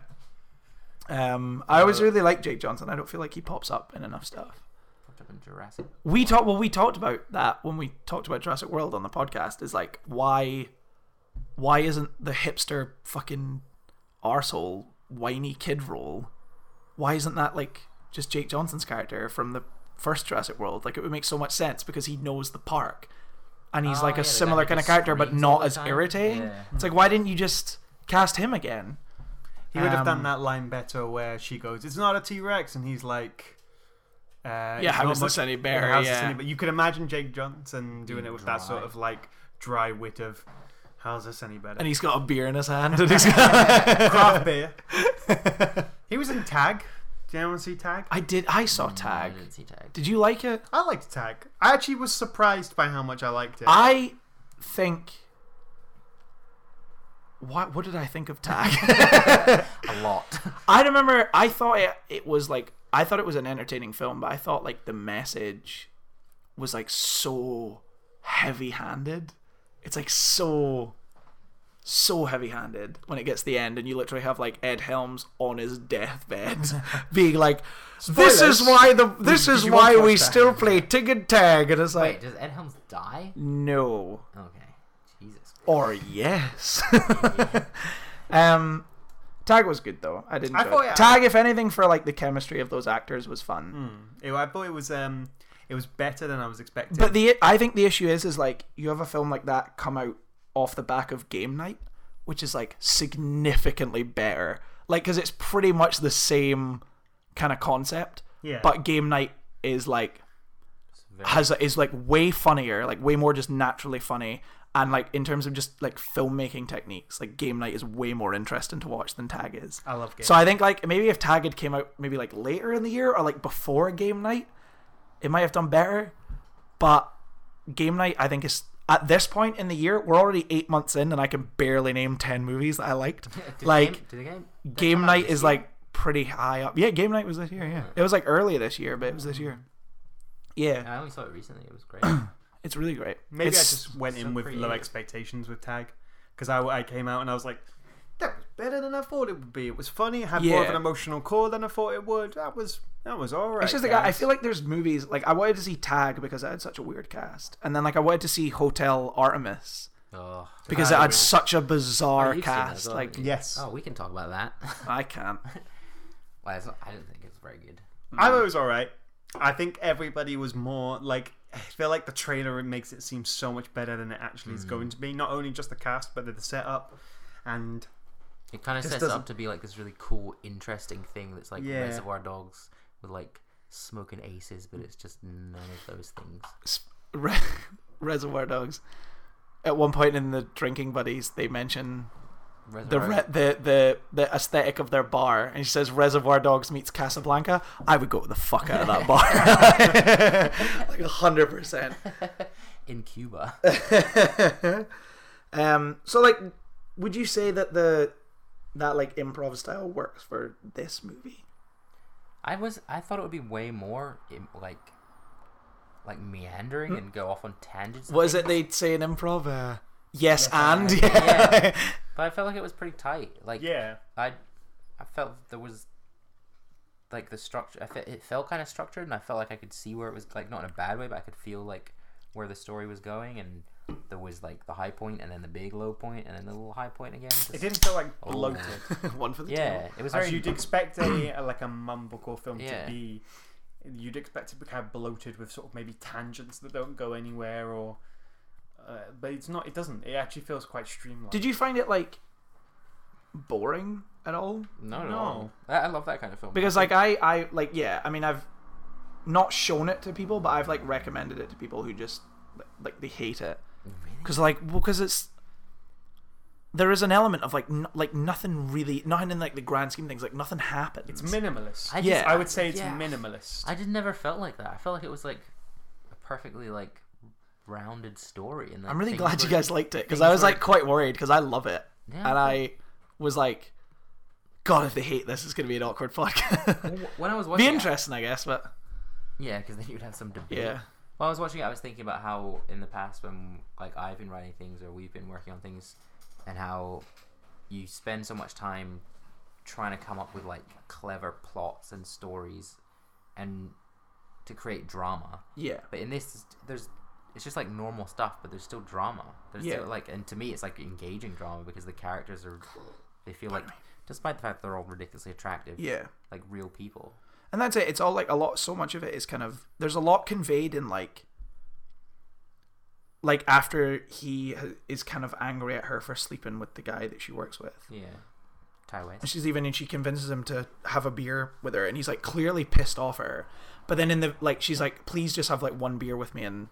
Speaker 2: Um, I always really like Jake Johnson. I don't feel like he pops up in enough stuff.
Speaker 4: Popped up in Jurassic.
Speaker 2: we talked well we talked about that when we talked about Jurassic World on the podcast is like why why isn't the hipster fucking arsehole whiny kid role why isn't that like just Jake Johnson's character from the first Jurassic World like it would make so much sense because he knows the park and he's
Speaker 4: Oh,
Speaker 2: like a
Speaker 4: guy
Speaker 2: similar kind of character but not as irritating
Speaker 4: Yeah.
Speaker 2: it's like why didn't you just cast him again
Speaker 3: He would have
Speaker 2: Um,
Speaker 3: done that line better where she goes, "It's not a T Rex," and he's like, uh,
Speaker 2: Yeah,
Speaker 3: it's
Speaker 2: how
Speaker 3: not
Speaker 2: is this any better?
Speaker 3: how's this
Speaker 2: Yeah.
Speaker 3: any- But you could imagine Jake Johnson doing it with that sort of like dry wit of, "How's this any better?"
Speaker 2: and he's got a beer in his hand and he's got
Speaker 3: craft beer. he was in Tag. Did anyone see Tag?
Speaker 2: I did I saw
Speaker 4: No, I didn't see tag.
Speaker 2: did you like it
Speaker 3: I liked Tag. I actually was surprised by how much I liked it.
Speaker 2: I think. What what did I think of Tag?
Speaker 4: A lot.
Speaker 2: I remember I thought it, it was like I thought it was an entertaining film, but I thought like the message was like so heavy-handed. It's like so so heavy-handed when it gets to the end and you literally have like Ed Helms on his deathbed being like this is why the this is why we
Speaker 3: that?
Speaker 2: still play tig and tag and it's
Speaker 4: Wait,
Speaker 2: like
Speaker 4: does Ed Helms die?
Speaker 2: no
Speaker 4: Okay. Jesus.
Speaker 2: or yes. um, Tag was good though. I didn't.
Speaker 3: I thought, yeah,
Speaker 2: Tag, if anything, for like the chemistry of those actors was fun.
Speaker 3: Hmm. It- I thought it was um, it was better than I was expecting.
Speaker 2: But the I think the issue is is like you have a film like that come out off the back of Game Night, which is like significantly better. Like because it's pretty much the same kind of concept,
Speaker 3: yeah,
Speaker 2: but Game Night is like has is like way funnier, like way more just naturally funny, and like in terms of just like filmmaking techniques, like Game Night is way more interesting to watch than Tag is.
Speaker 3: I love games.
Speaker 2: So I think like maybe if Tag had came out maybe like later in the year or like before Game Night, it might have done better. But Game Night, I think is at this point in the year, we're already eight months in, and I can barely name ten movies that I liked. Like
Speaker 4: game, game,
Speaker 2: Game Night is
Speaker 4: year?
Speaker 2: like pretty high up. Yeah, Game Night was this year. Yeah, it was like early this year, but it was this year. Yeah,
Speaker 4: I only saw it recently. It was great.
Speaker 2: it's really great.
Speaker 3: Maybe
Speaker 2: It's-
Speaker 3: I just went
Speaker 4: so
Speaker 3: in with low expectations with Tag because I, I came out and I was like, that was better than I thought it would be. It was funny. It had more of an emotional core than I thought it would. That was that was all right.
Speaker 2: It's just like I I feel like there's movies like I wanted to see Tag because I had such a weird cast, and then like I wanted to see Hotel Artemis
Speaker 4: oh,
Speaker 2: because
Speaker 3: Ah,
Speaker 2: it had
Speaker 3: yeah.
Speaker 2: such a
Speaker 4: Oh,
Speaker 2: bizarre
Speaker 4: you've that
Speaker 2: cast.
Speaker 4: well,
Speaker 2: like
Speaker 4: you?
Speaker 3: Yes.
Speaker 4: Oh, we can talk about that.
Speaker 2: I can't.
Speaker 4: well, not, I didn't think it was very good.
Speaker 3: I thought it was all right. I think everybody was more like. I feel like the trailer makes it seem so much better than it actually is going mm. to be. Not only just the cast, but the setup, and
Speaker 4: It kind of sets
Speaker 3: doesn't-
Speaker 4: up to be like this really cool, interesting thing that's like
Speaker 3: Yeah.
Speaker 4: Reservoir Dogs with like smoking aces, but it's just none of those things.
Speaker 2: Re- Reservoir Dogs. At one point in the drinking buddies, they mention the re- the the the aesthetic of their bar, and she says Reservoir Dogs meets Casablanca. I would go the fuck out of that bar, like hundred percent.
Speaker 4: in Cuba.
Speaker 2: um, so like, would you say that the that like improv style works for this movie.
Speaker 4: I was I thought it would be way more like like meandering and go off on tangents.
Speaker 2: What is it
Speaker 4: things.
Speaker 2: they say in improv? Uh, yes,
Speaker 3: Yes,
Speaker 2: and
Speaker 3: and.
Speaker 2: yeah.
Speaker 4: Yeah. But I felt like it was pretty tight. Like
Speaker 3: Yeah.
Speaker 4: I I felt there was like the structure. I fe- it felt kind of structured, and I felt like I could see where it was like not in a bad way, but I could feel like where the story was going, and there was like the high point, and then the big low point, and then the little high point again. Just-
Speaker 3: It didn't feel like
Speaker 4: Oh.
Speaker 3: bloated.
Speaker 2: One for the
Speaker 4: Yeah,
Speaker 2: tail.
Speaker 4: it was
Speaker 3: As
Speaker 4: very.
Speaker 3: you'd expect a, a like a mumblecore film
Speaker 4: Yeah.
Speaker 3: to be. You'd expect it to be kind of bloated with sort of maybe tangents that don't go anywhere, or. Uh, but it's not. It doesn't. It actually feels quite streamlined.
Speaker 2: Did you find it like boring at all?
Speaker 4: no, no,
Speaker 3: No.
Speaker 4: I, I love that kind of film
Speaker 2: Because like I, I like yeah. I mean I've not shown it to people, but I've like recommended it to people who just like, like they hate it
Speaker 4: Really?
Speaker 2: because like well because it's there is an element of like n- like nothing really nothing in like the grand scheme of things like nothing happens.
Speaker 3: It's minimalist.
Speaker 4: I
Speaker 2: Yeah.
Speaker 3: I would say it's
Speaker 4: yeah.
Speaker 3: minimalist.
Speaker 4: I just never felt like that. I felt like it was like a perfectly like rounded story. And
Speaker 2: I'm really glad you guys liked it because I was like quite worried because I love it
Speaker 4: Yeah,
Speaker 2: and I was like, God, if they hate this, it's gonna be an awkward podcast.
Speaker 4: When I was
Speaker 2: be
Speaker 4: watching, it-
Speaker 2: interesting, I guess, but
Speaker 4: yeah, because then you'd have some debate.
Speaker 2: yeah,
Speaker 4: While I was watching it, I was thinking about how in the past, when like I've been writing things or we've been working on things, and how you spend so much time trying to come up with like clever plots and stories, and to create drama.
Speaker 2: yeah,
Speaker 4: But in this, there's it's just like normal stuff, but there's still drama. There's
Speaker 2: Yeah.
Speaker 4: still like, and to me, it's like engaging drama because the characters are, they feel like, despite the fact they're all ridiculously attractive,
Speaker 2: yeah.
Speaker 4: like real people.
Speaker 2: And that's it. It's all like a lot. So much of it is kind of there's a lot conveyed in like, like after he is kind of angry at her for sleeping with the guy that she works with.
Speaker 4: Yeah, Ti West.
Speaker 2: And she's even and she convinces him to have a beer with her, and he's like clearly pissed off at her. But then in the like, she's like, "Please just have like one beer with me, and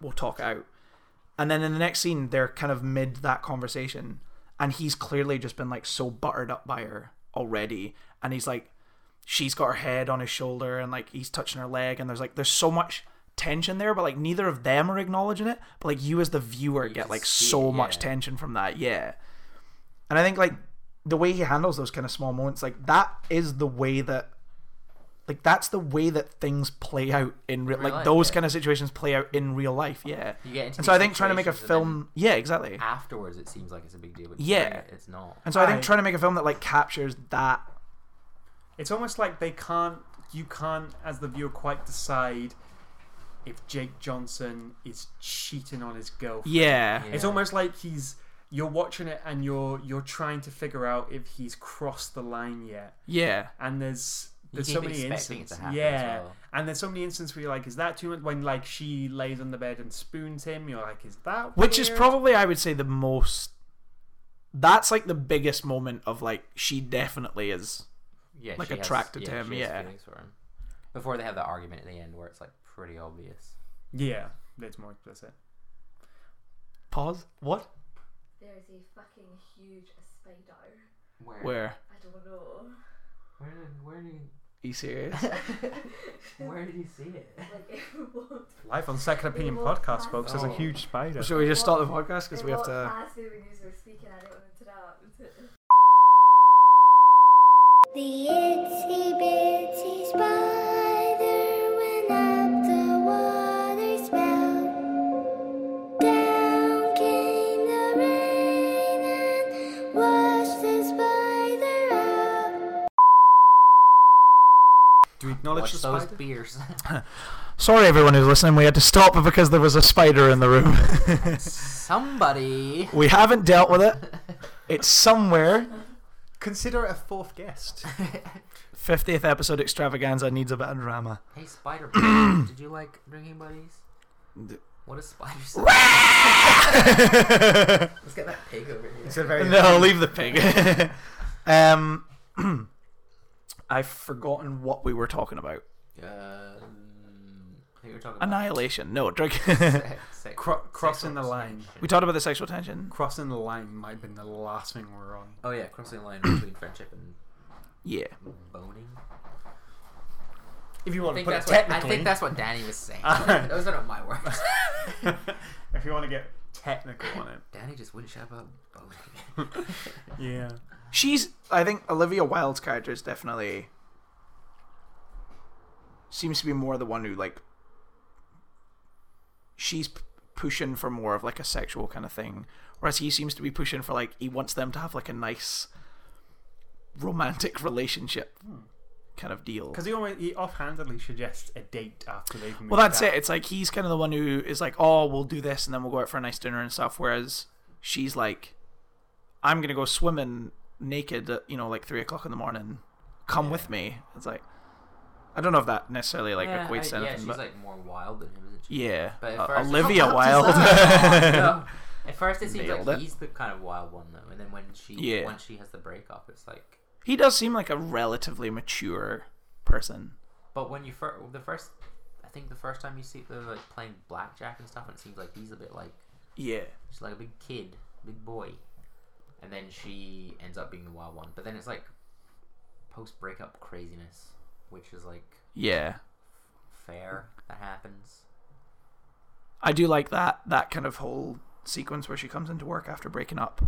Speaker 2: we'll talk out." And then in the next scene, they're kind of mid that conversation, and he's clearly just been like so buttered up by her already, and he's like, she's got her head on his shoulder, and like he's touching her leg, and there's like there's so much tension there, but like neither of them are acknowledging it, but like you as the viewer
Speaker 4: You
Speaker 2: get like so
Speaker 4: it,
Speaker 2: much tension from that, yeah. And I think like the way he handles those kind of small moments, like that is the way that, like that's the way that things play out in real,
Speaker 4: real
Speaker 2: like
Speaker 4: life,
Speaker 2: those
Speaker 4: yeah.
Speaker 2: kind of situations play out in real life, yeah.
Speaker 4: You get into
Speaker 2: And so I think trying to make a
Speaker 4: situations and then
Speaker 2: film, yeah, exactly.
Speaker 4: afterwards, it seems like it's a big deal, but
Speaker 2: Yeah.
Speaker 4: it's not.
Speaker 2: And so I think trying to make a film that like captures that,
Speaker 3: It's almost like they can't. You can't, as the viewer, quite decide if Jake Johnson is cheating on his girlfriend.
Speaker 2: yeah,
Speaker 3: It's almost like he's. You're watching it and you're you're trying to figure out if he's crossed the line yet.
Speaker 2: yeah,
Speaker 3: And there's
Speaker 4: You
Speaker 3: there's
Speaker 4: keep
Speaker 3: so many instances.
Speaker 4: to as
Speaker 3: yeah.
Speaker 4: well.
Speaker 3: And there's so many instances where you're like, is that too much? When like she lays on the bed and spoons him, you're like, is that
Speaker 2: which is probably I would say the most. That's like the biggest moment of like she definitely is.
Speaker 4: Yeah,
Speaker 2: like,
Speaker 4: she has-
Speaker 2: attracted to
Speaker 4: yeah,
Speaker 2: him,
Speaker 4: she has
Speaker 2: yeah.
Speaker 4: feelings for him. Before they have that argument at the end where it's like pretty obvious.
Speaker 3: Yeah, it's more explicit.
Speaker 2: Pause. What?
Speaker 1: There is a fucking huge spider.
Speaker 4: Where?
Speaker 2: Where?
Speaker 1: I don't know.
Speaker 4: Where did where did
Speaker 2: Are you serious?
Speaker 4: where did you see it?
Speaker 1: Like it walked,
Speaker 3: Live on Second Opinion
Speaker 1: walked
Speaker 3: podcast,
Speaker 1: past
Speaker 3: folks. There's a huge spider.
Speaker 2: Should we just start the podcast because we have to?
Speaker 1: past me when you were speaking. I didn't want to interrupt.
Speaker 5: The itsy bitsy spider
Speaker 3: Do we acknowledge
Speaker 4: Watch
Speaker 3: the
Speaker 4: those
Speaker 3: spider?
Speaker 4: beers.
Speaker 2: Sorry, everyone who's listening. We had to stop because there was a spider in the room.
Speaker 4: Somebody.
Speaker 2: we haven't dealt with it. It's somewhere.
Speaker 3: Consider it a fourth guest.
Speaker 2: 50th episode extravaganza needs a bit of drama.
Speaker 4: hey, Spider. Did you like drinking buddies? What does Spider say? Let's get that pig over here.
Speaker 3: It's a very
Speaker 2: no, leave the pig. um, I've forgotten what we were talking about.
Speaker 4: Um, I think we're talking about
Speaker 2: Annihilation. No, drink.
Speaker 4: sex- sex-
Speaker 3: Cro- crossing
Speaker 4: sexual
Speaker 3: the line.
Speaker 4: tension.
Speaker 2: we talked about the sexual tension.
Speaker 3: crossing the line might have been the last thing we're on.
Speaker 4: Oh yeah, crossing the line between friendship and
Speaker 2: Yeah.
Speaker 4: boning.
Speaker 3: If you
Speaker 4: I
Speaker 3: want to
Speaker 4: think,
Speaker 3: put it
Speaker 4: that's what, I
Speaker 3: technically,
Speaker 4: think that's what Danny was saying. Those are not my words.
Speaker 3: if you want to get technical on it.
Speaker 4: Danny just wouldn't shut up.
Speaker 3: Yeah.
Speaker 2: She's. I think Olivia Wilde's character is definitely seems to be more the one who like. She's p- pushing for more of like a sexual kind of thing, whereas he seems to be pushing for like he wants them to have like a nice romantic relationship hmm. Kind of deal.
Speaker 3: Because he, always, he offhandedly suggests a date after they've moved
Speaker 2: Well, that's
Speaker 3: out.
Speaker 2: it. It's like he's kind of the one who is like, "Oh, we'll do this, and then we'll go out for a nice dinner and stuff." Whereas she's like, "I'm gonna go swimming naked at you know like three o'clock in the morning. Come with me." It's like, I don't know if that necessarily like
Speaker 4: yeah,
Speaker 2: equates to
Speaker 4: I- yeah,
Speaker 2: anything,
Speaker 4: she's
Speaker 2: but
Speaker 4: like more wild than him, isn't she?
Speaker 2: yeah,
Speaker 4: But at
Speaker 2: Uh,
Speaker 4: first-
Speaker 2: Olivia
Speaker 3: How
Speaker 2: Wilde.
Speaker 4: No. At first, it seems
Speaker 2: Nailed
Speaker 4: like
Speaker 2: it.
Speaker 4: he's the kind of wild one though, and then when she
Speaker 2: Yeah.
Speaker 4: once she has the breakup, it's like.
Speaker 2: He does seem like a relatively mature person.
Speaker 4: But when you first, the first, I think the first time you see they're like playing blackjack and stuff, and it seems like he's a bit like
Speaker 2: Yeah,
Speaker 4: she's like a big kid, big boy, and then she ends up being the wild one. But then it's like post breakup craziness, which is like
Speaker 2: yeah.
Speaker 4: fair that happens.
Speaker 2: I do like that that kind of whole sequence where she comes into work after breaking up.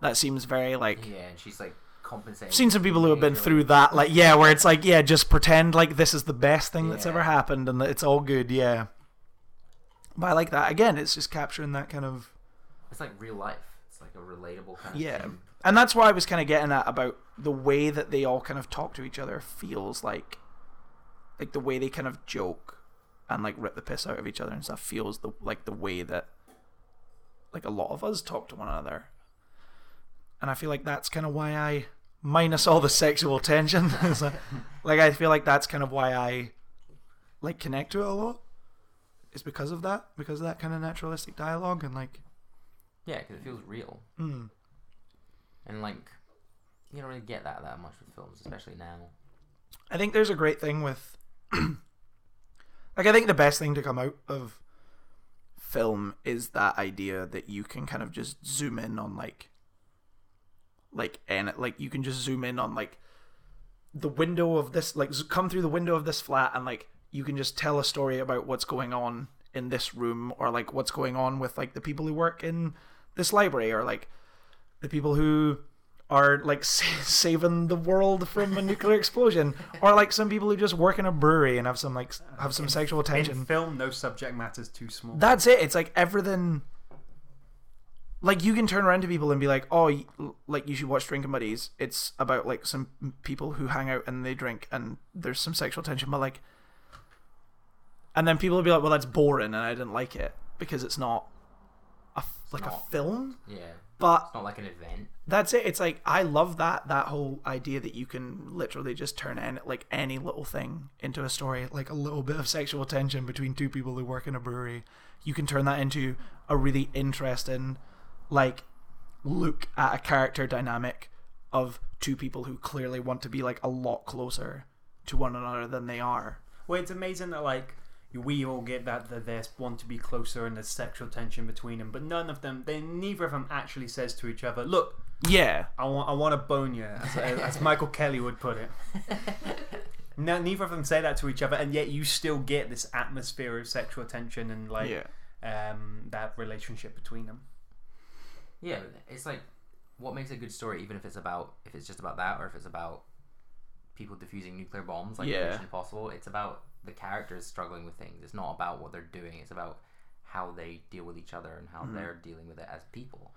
Speaker 2: That seems very like
Speaker 4: Yeah, and she's like compensating.
Speaker 2: I've seen some people who have been through that, like yeah, where it's like yeah, just pretend like this is the best thing that's ever happened and that it's all good, yeah. But I like that. Again, it's just capturing that kind of
Speaker 4: It's like real life. It's like a relatable kind of
Speaker 2: yeah,
Speaker 4: thing.
Speaker 2: and that's why I was kind of getting at about the way that they all kind of talk to each other feels like, like the way they kind of joke and like rip the piss out of each other and stuff feels the like the way that like a lot of us talk to one another, and I feel like that's kind of why I minus all the sexual tension. It's like, like I feel like that's kind of why I like connect to it a lot. Is because of that, because of that kind of naturalistic dialogue and like,
Speaker 4: Yeah, because it feels real,
Speaker 2: mm,
Speaker 4: and like you don't really get that that much with films, especially now.
Speaker 2: I think there's a great thing with like I think the best thing to come out of film is that idea that you can kind of just zoom in on like like and like you can just zoom in on like the window of this like come through the window of this flat and like you can just tell a story about what's going on in this room or like what's going on with like the people who work in this library or like the people who are like sa- saving the world from a nuclear explosion or like some people who just work in a brewery and have some like have some sexual
Speaker 3: In film, no subject matter's too small.
Speaker 2: that's it it's like everything like you can turn around to people and be like oh like you should watch drinking buddies. It's about like some people who hang out and they drink and there's some sexual tension but like and then people will be like well that's boring and i didn't like it because it's not a like a film.
Speaker 4: Yeah,
Speaker 2: but
Speaker 4: it's not like an event.
Speaker 2: that's it. It's like i love that that whole idea that you can literally just turn in like any little thing into a story like a little bit of sexual tension between two people who work in a brewery. You can turn that into a really interesting like look at a character dynamic of two people who clearly want to be like a lot closer to one another than they are
Speaker 3: Well, it's amazing that like we all get that that they want to be closer and there's sexual tension between them, but none of them, they neither of them actually says to each other, "Look,
Speaker 2: yeah
Speaker 3: I want I want to bone you," as, as Michael Kelly would put it. No, neither of them say that to each other, and yet you still get this atmosphere of sexual tension and like
Speaker 2: yeah
Speaker 3: um, that relationship between them.
Speaker 4: Yeah, it's like what makes a good story, even if it's about if it's just about that, or if it's about people defusing nuclear bombs, like
Speaker 2: Yeah.
Speaker 4: Mission Impossible. It's about the characters struggling with things. It's not about what they're doing. It's about how they deal with each other and how mm-hmm. they're dealing with it as people.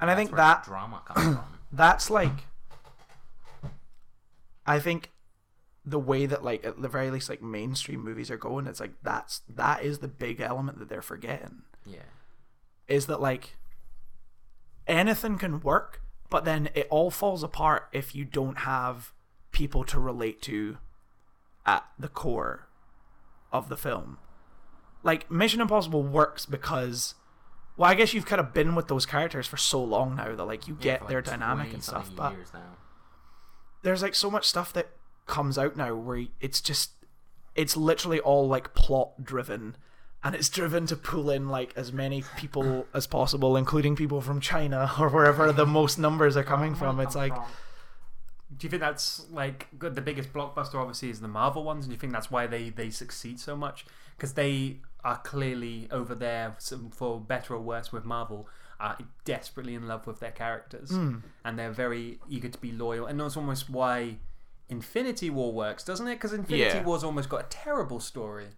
Speaker 2: and i think that
Speaker 4: drama comes from.
Speaker 2: that's like i think the way that like at the very least like mainstream movies are going it's like that's that is the big element that they're forgetting
Speaker 4: Yeah,
Speaker 2: is that like anything can work but then it all falls apart if you don't have people to relate to at the core of the film. Like mission impossible works because well i guess you've kind of been with those characters for so long now that like you
Speaker 4: Yeah,
Speaker 2: get
Speaker 4: for,
Speaker 2: their dynamic and stuff but there's like so much stuff that comes out now where it's just it's literally all like plot driven and it's driven to pull in like as many people as possible including people from china or wherever the most numbers are coming from it's like
Speaker 3: Do you think that's like good? The biggest blockbuster obviously is the Marvel ones, and do you think that's why they they succeed so much? Because they are clearly over there, for better or worse, with Marvel, are desperately in love with their characters,
Speaker 2: Mm.
Speaker 3: and they're very eager to be loyal. And that's almost why Infinity War works, doesn't it? Because Infinity
Speaker 2: Yeah.
Speaker 3: War's almost got a terrible story.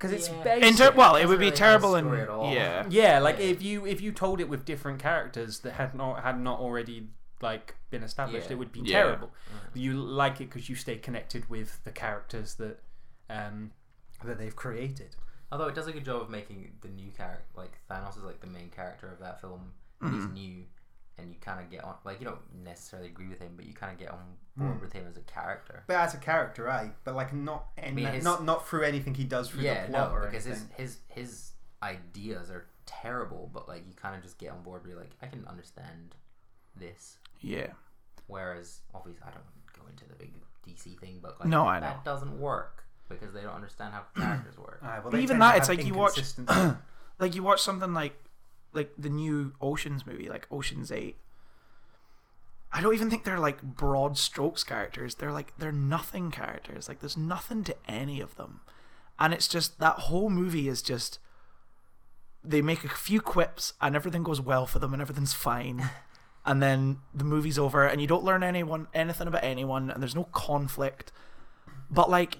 Speaker 3: Because it's
Speaker 4: Yeah.
Speaker 3: basic.
Speaker 2: In ter- well, it
Speaker 4: doesn't
Speaker 2: would be
Speaker 4: really have a
Speaker 2: terrible and
Speaker 4: story at all.
Speaker 2: yeah.
Speaker 3: Yeah, like
Speaker 4: Yeah.
Speaker 3: if you if you told it with different characters that had not had not already like been established,
Speaker 4: Yeah.
Speaker 3: it would be
Speaker 2: Yeah.
Speaker 3: terrible. You like it because you stay connected with the characters that um that they've created.
Speaker 4: Although it does a good job of making the new character, like Thanos is like the main character of that film. and
Speaker 2: Mm-hmm.
Speaker 4: He's new, and you kind of get on. Like you don't necessarily agree with him, but you kind of get on board
Speaker 3: Mm.
Speaker 4: with him as a character.
Speaker 3: But as a character, right? But like not
Speaker 4: I mean, his-
Speaker 3: not not through anything he does through
Speaker 4: yeah,
Speaker 3: the plot
Speaker 4: no,
Speaker 3: or
Speaker 4: because his
Speaker 3: anything.
Speaker 4: his his ideas are terrible, but like you kind of just get on board. Where you're like, I can understand this.
Speaker 2: Yeah.
Speaker 4: Whereas, obviously, I don't go into the big DC thing, but like,
Speaker 2: No, I
Speaker 4: that doesn't work because they don't understand how characters work.
Speaker 3: Aye, well,
Speaker 2: even that, it's like you watch- Like you watch something like like the new Oceans movie, like Oceans Eight. I don't even think they're like broad strokes characters. They're like they're nothing characters. Like there's nothing to any of them. And it's just that whole movie is just they make a few quips and everything goes well for them and everything's fine. and then the movie's over and you don't learn anyone anything about anyone and there's no conflict. But like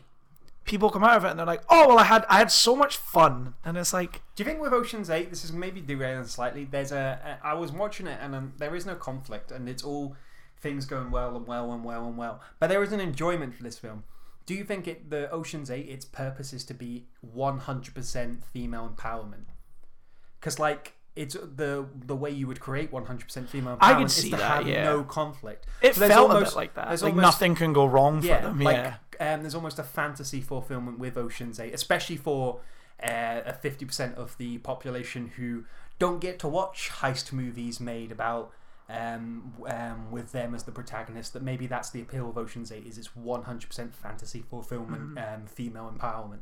Speaker 2: people come out of it and they're like, "Oh, well I had I had so much fun." And it's like
Speaker 3: Do you think with Ocean's Eight, this is maybe derailing slightly? There's a, a I was watching it and um, there is no conflict and it's all things going well and well and well and well. But there is an enjoyment for this film. Do you think it the Ocean's Eight its purpose is to be 100% female empowerment? Because like it's the the way you would create 100% female empowerment
Speaker 2: I could
Speaker 3: is
Speaker 2: see
Speaker 3: to
Speaker 2: that,
Speaker 3: have
Speaker 2: yeah.
Speaker 3: no conflict.
Speaker 2: It
Speaker 3: So there's
Speaker 2: felt a
Speaker 3: almost-
Speaker 2: bit like that. Like
Speaker 3: almost-
Speaker 2: nothing can go wrong for
Speaker 3: yeah,
Speaker 2: them.
Speaker 3: like
Speaker 2: yeah.
Speaker 3: um, there's almost a fantasy fulfillment with Ocean's Eight, especially for uh, a fifty percent of the population who don't get to watch heist movies made about um, um, with them as the protagonist. That maybe that's the appeal of Ocean's Eight is it's one hundred percent fantasy fulfillment,
Speaker 2: Mm-hmm.
Speaker 3: um, female empowerment.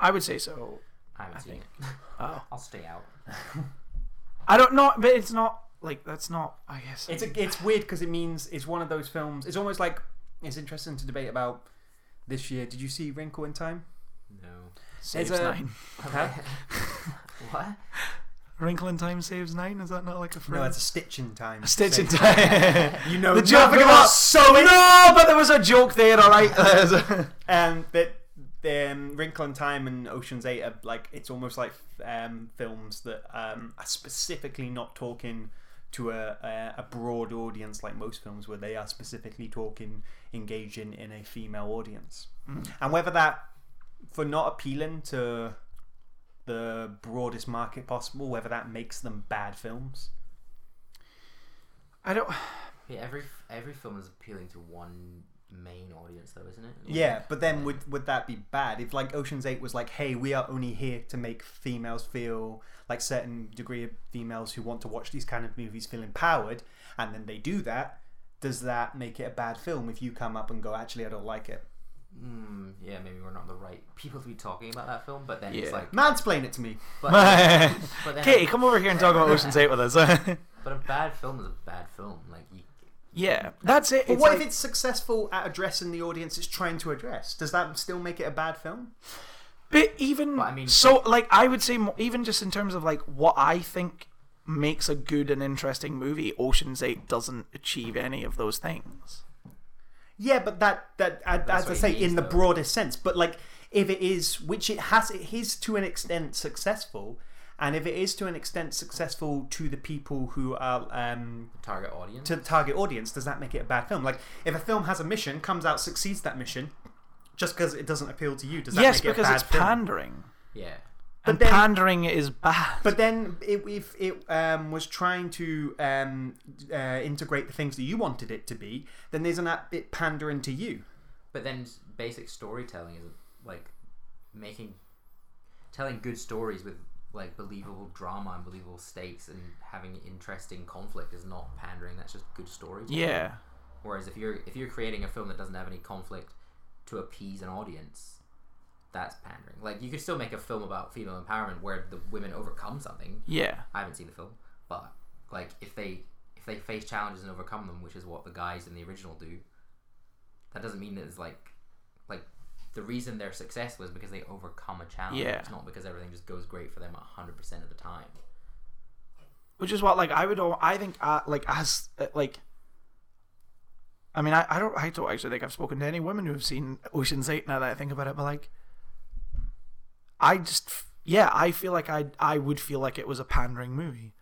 Speaker 2: I would say so.
Speaker 4: I haven't
Speaker 2: I
Speaker 4: seen
Speaker 2: think-
Speaker 4: it.
Speaker 2: Oh.
Speaker 4: I'll stay out.
Speaker 2: I don't know, but it's not like that's not. I guess
Speaker 3: It's a, it's weird because it means it's one of those films. It's almost like it's interesting to debate about this year. Did you see Wrinkle in Time?
Speaker 4: No.
Speaker 2: saves
Speaker 3: it's a-
Speaker 2: nine.
Speaker 3: Huh?
Speaker 4: what?
Speaker 2: Wrinkle in Time saves nine. Is that not like a phrase?
Speaker 3: No, it's a Stitch in Time.
Speaker 2: a stitch in
Speaker 3: Same.
Speaker 2: time.
Speaker 3: You know
Speaker 2: the joke about
Speaker 3: so
Speaker 2: no, but there was a joke there. All right.
Speaker 3: um, that um, Wrinkle in Time and Ocean's Eight are like it's almost like um, films that um, are specifically not talking to a, a, a broad audience like most films, where they are specifically talking, engaging in a female audience, and whether that for not appealing to the broadest market possible, whether that makes them bad films.
Speaker 2: I don't.
Speaker 4: Yeah, every every film is appealing to one main audience, though, isn't it?
Speaker 3: Yeah, but then would would that be bad if like Ocean's Eight was like, hey, we are only here to make females feel like certain degree of females who want to watch these kind of movies feel empowered, and then they do that. Does that make it a bad film if you come up and go, actually, I don't like it?
Speaker 4: Mm, yeah, maybe we're not the right people to be talking about that film, but then
Speaker 2: Yeah.
Speaker 4: it's like, yeah,
Speaker 3: Mansplain it to me.
Speaker 4: but, but then,
Speaker 2: Katie, come over here and talk about Ocean's Eight with us.
Speaker 4: but a bad film is a bad film. Like, you,
Speaker 2: yeah, that's it.
Speaker 3: But
Speaker 2: It's
Speaker 3: what
Speaker 2: like-
Speaker 3: if it's successful at addressing the audience it's trying to address? Does that still make it a bad film?
Speaker 2: But even
Speaker 4: But I mean-
Speaker 2: so, like I would say, mo- even just in terms of like what I think makes a good and interesting movie, Ocean's Eight doesn't achieve any of those things.
Speaker 3: Yeah, but that that as I say
Speaker 4: means,
Speaker 3: in the
Speaker 4: though.
Speaker 3: broadest sense. But like, if it is, which it has, it is to an extent successful, and if it is to an extent successful to the people who are um,
Speaker 4: target audience.
Speaker 3: to the target audience, does that make it a bad film? Like, if a film has a mission, comes out, succeeds that mission, just because it doesn't appeal to you, does that
Speaker 2: yes,
Speaker 3: make it a
Speaker 2: because
Speaker 3: bad
Speaker 2: it's
Speaker 3: film?
Speaker 2: pandering,
Speaker 4: yeah.
Speaker 2: and
Speaker 3: then-
Speaker 2: pandering is bad.
Speaker 3: But then, it, if it um, was trying to um, uh, integrate the things that you wanted it to be, then there's an a bit pandering to you.
Speaker 4: But then basic storytelling is like making, telling good stories with like believable drama and believable stakes and having interesting conflict is not pandering. That's just good storytelling.
Speaker 2: yeah,
Speaker 4: Whereas if you're if you're creating a film that doesn't have any conflict to appease an audience, that's pandering. Like you could still make a film about female empowerment where the women overcome something.
Speaker 2: yeah,
Speaker 4: I haven't seen the film, but like if they if they face challenges and overcome them, which is what the guys in the original do, that doesn't mean that it's like like the reason they're successful is because they overcome a challenge.
Speaker 2: Yeah.
Speaker 4: It's not because everything just goes great for them hundred percent of the time.
Speaker 2: which is what like I would I think uh, like as uh, like I mean I, I don't I don't actually think I've spoken to any women who have seen Ocean's 8 now that I think about it but like I just yeah I feel like I I would feel like it was a pandering movie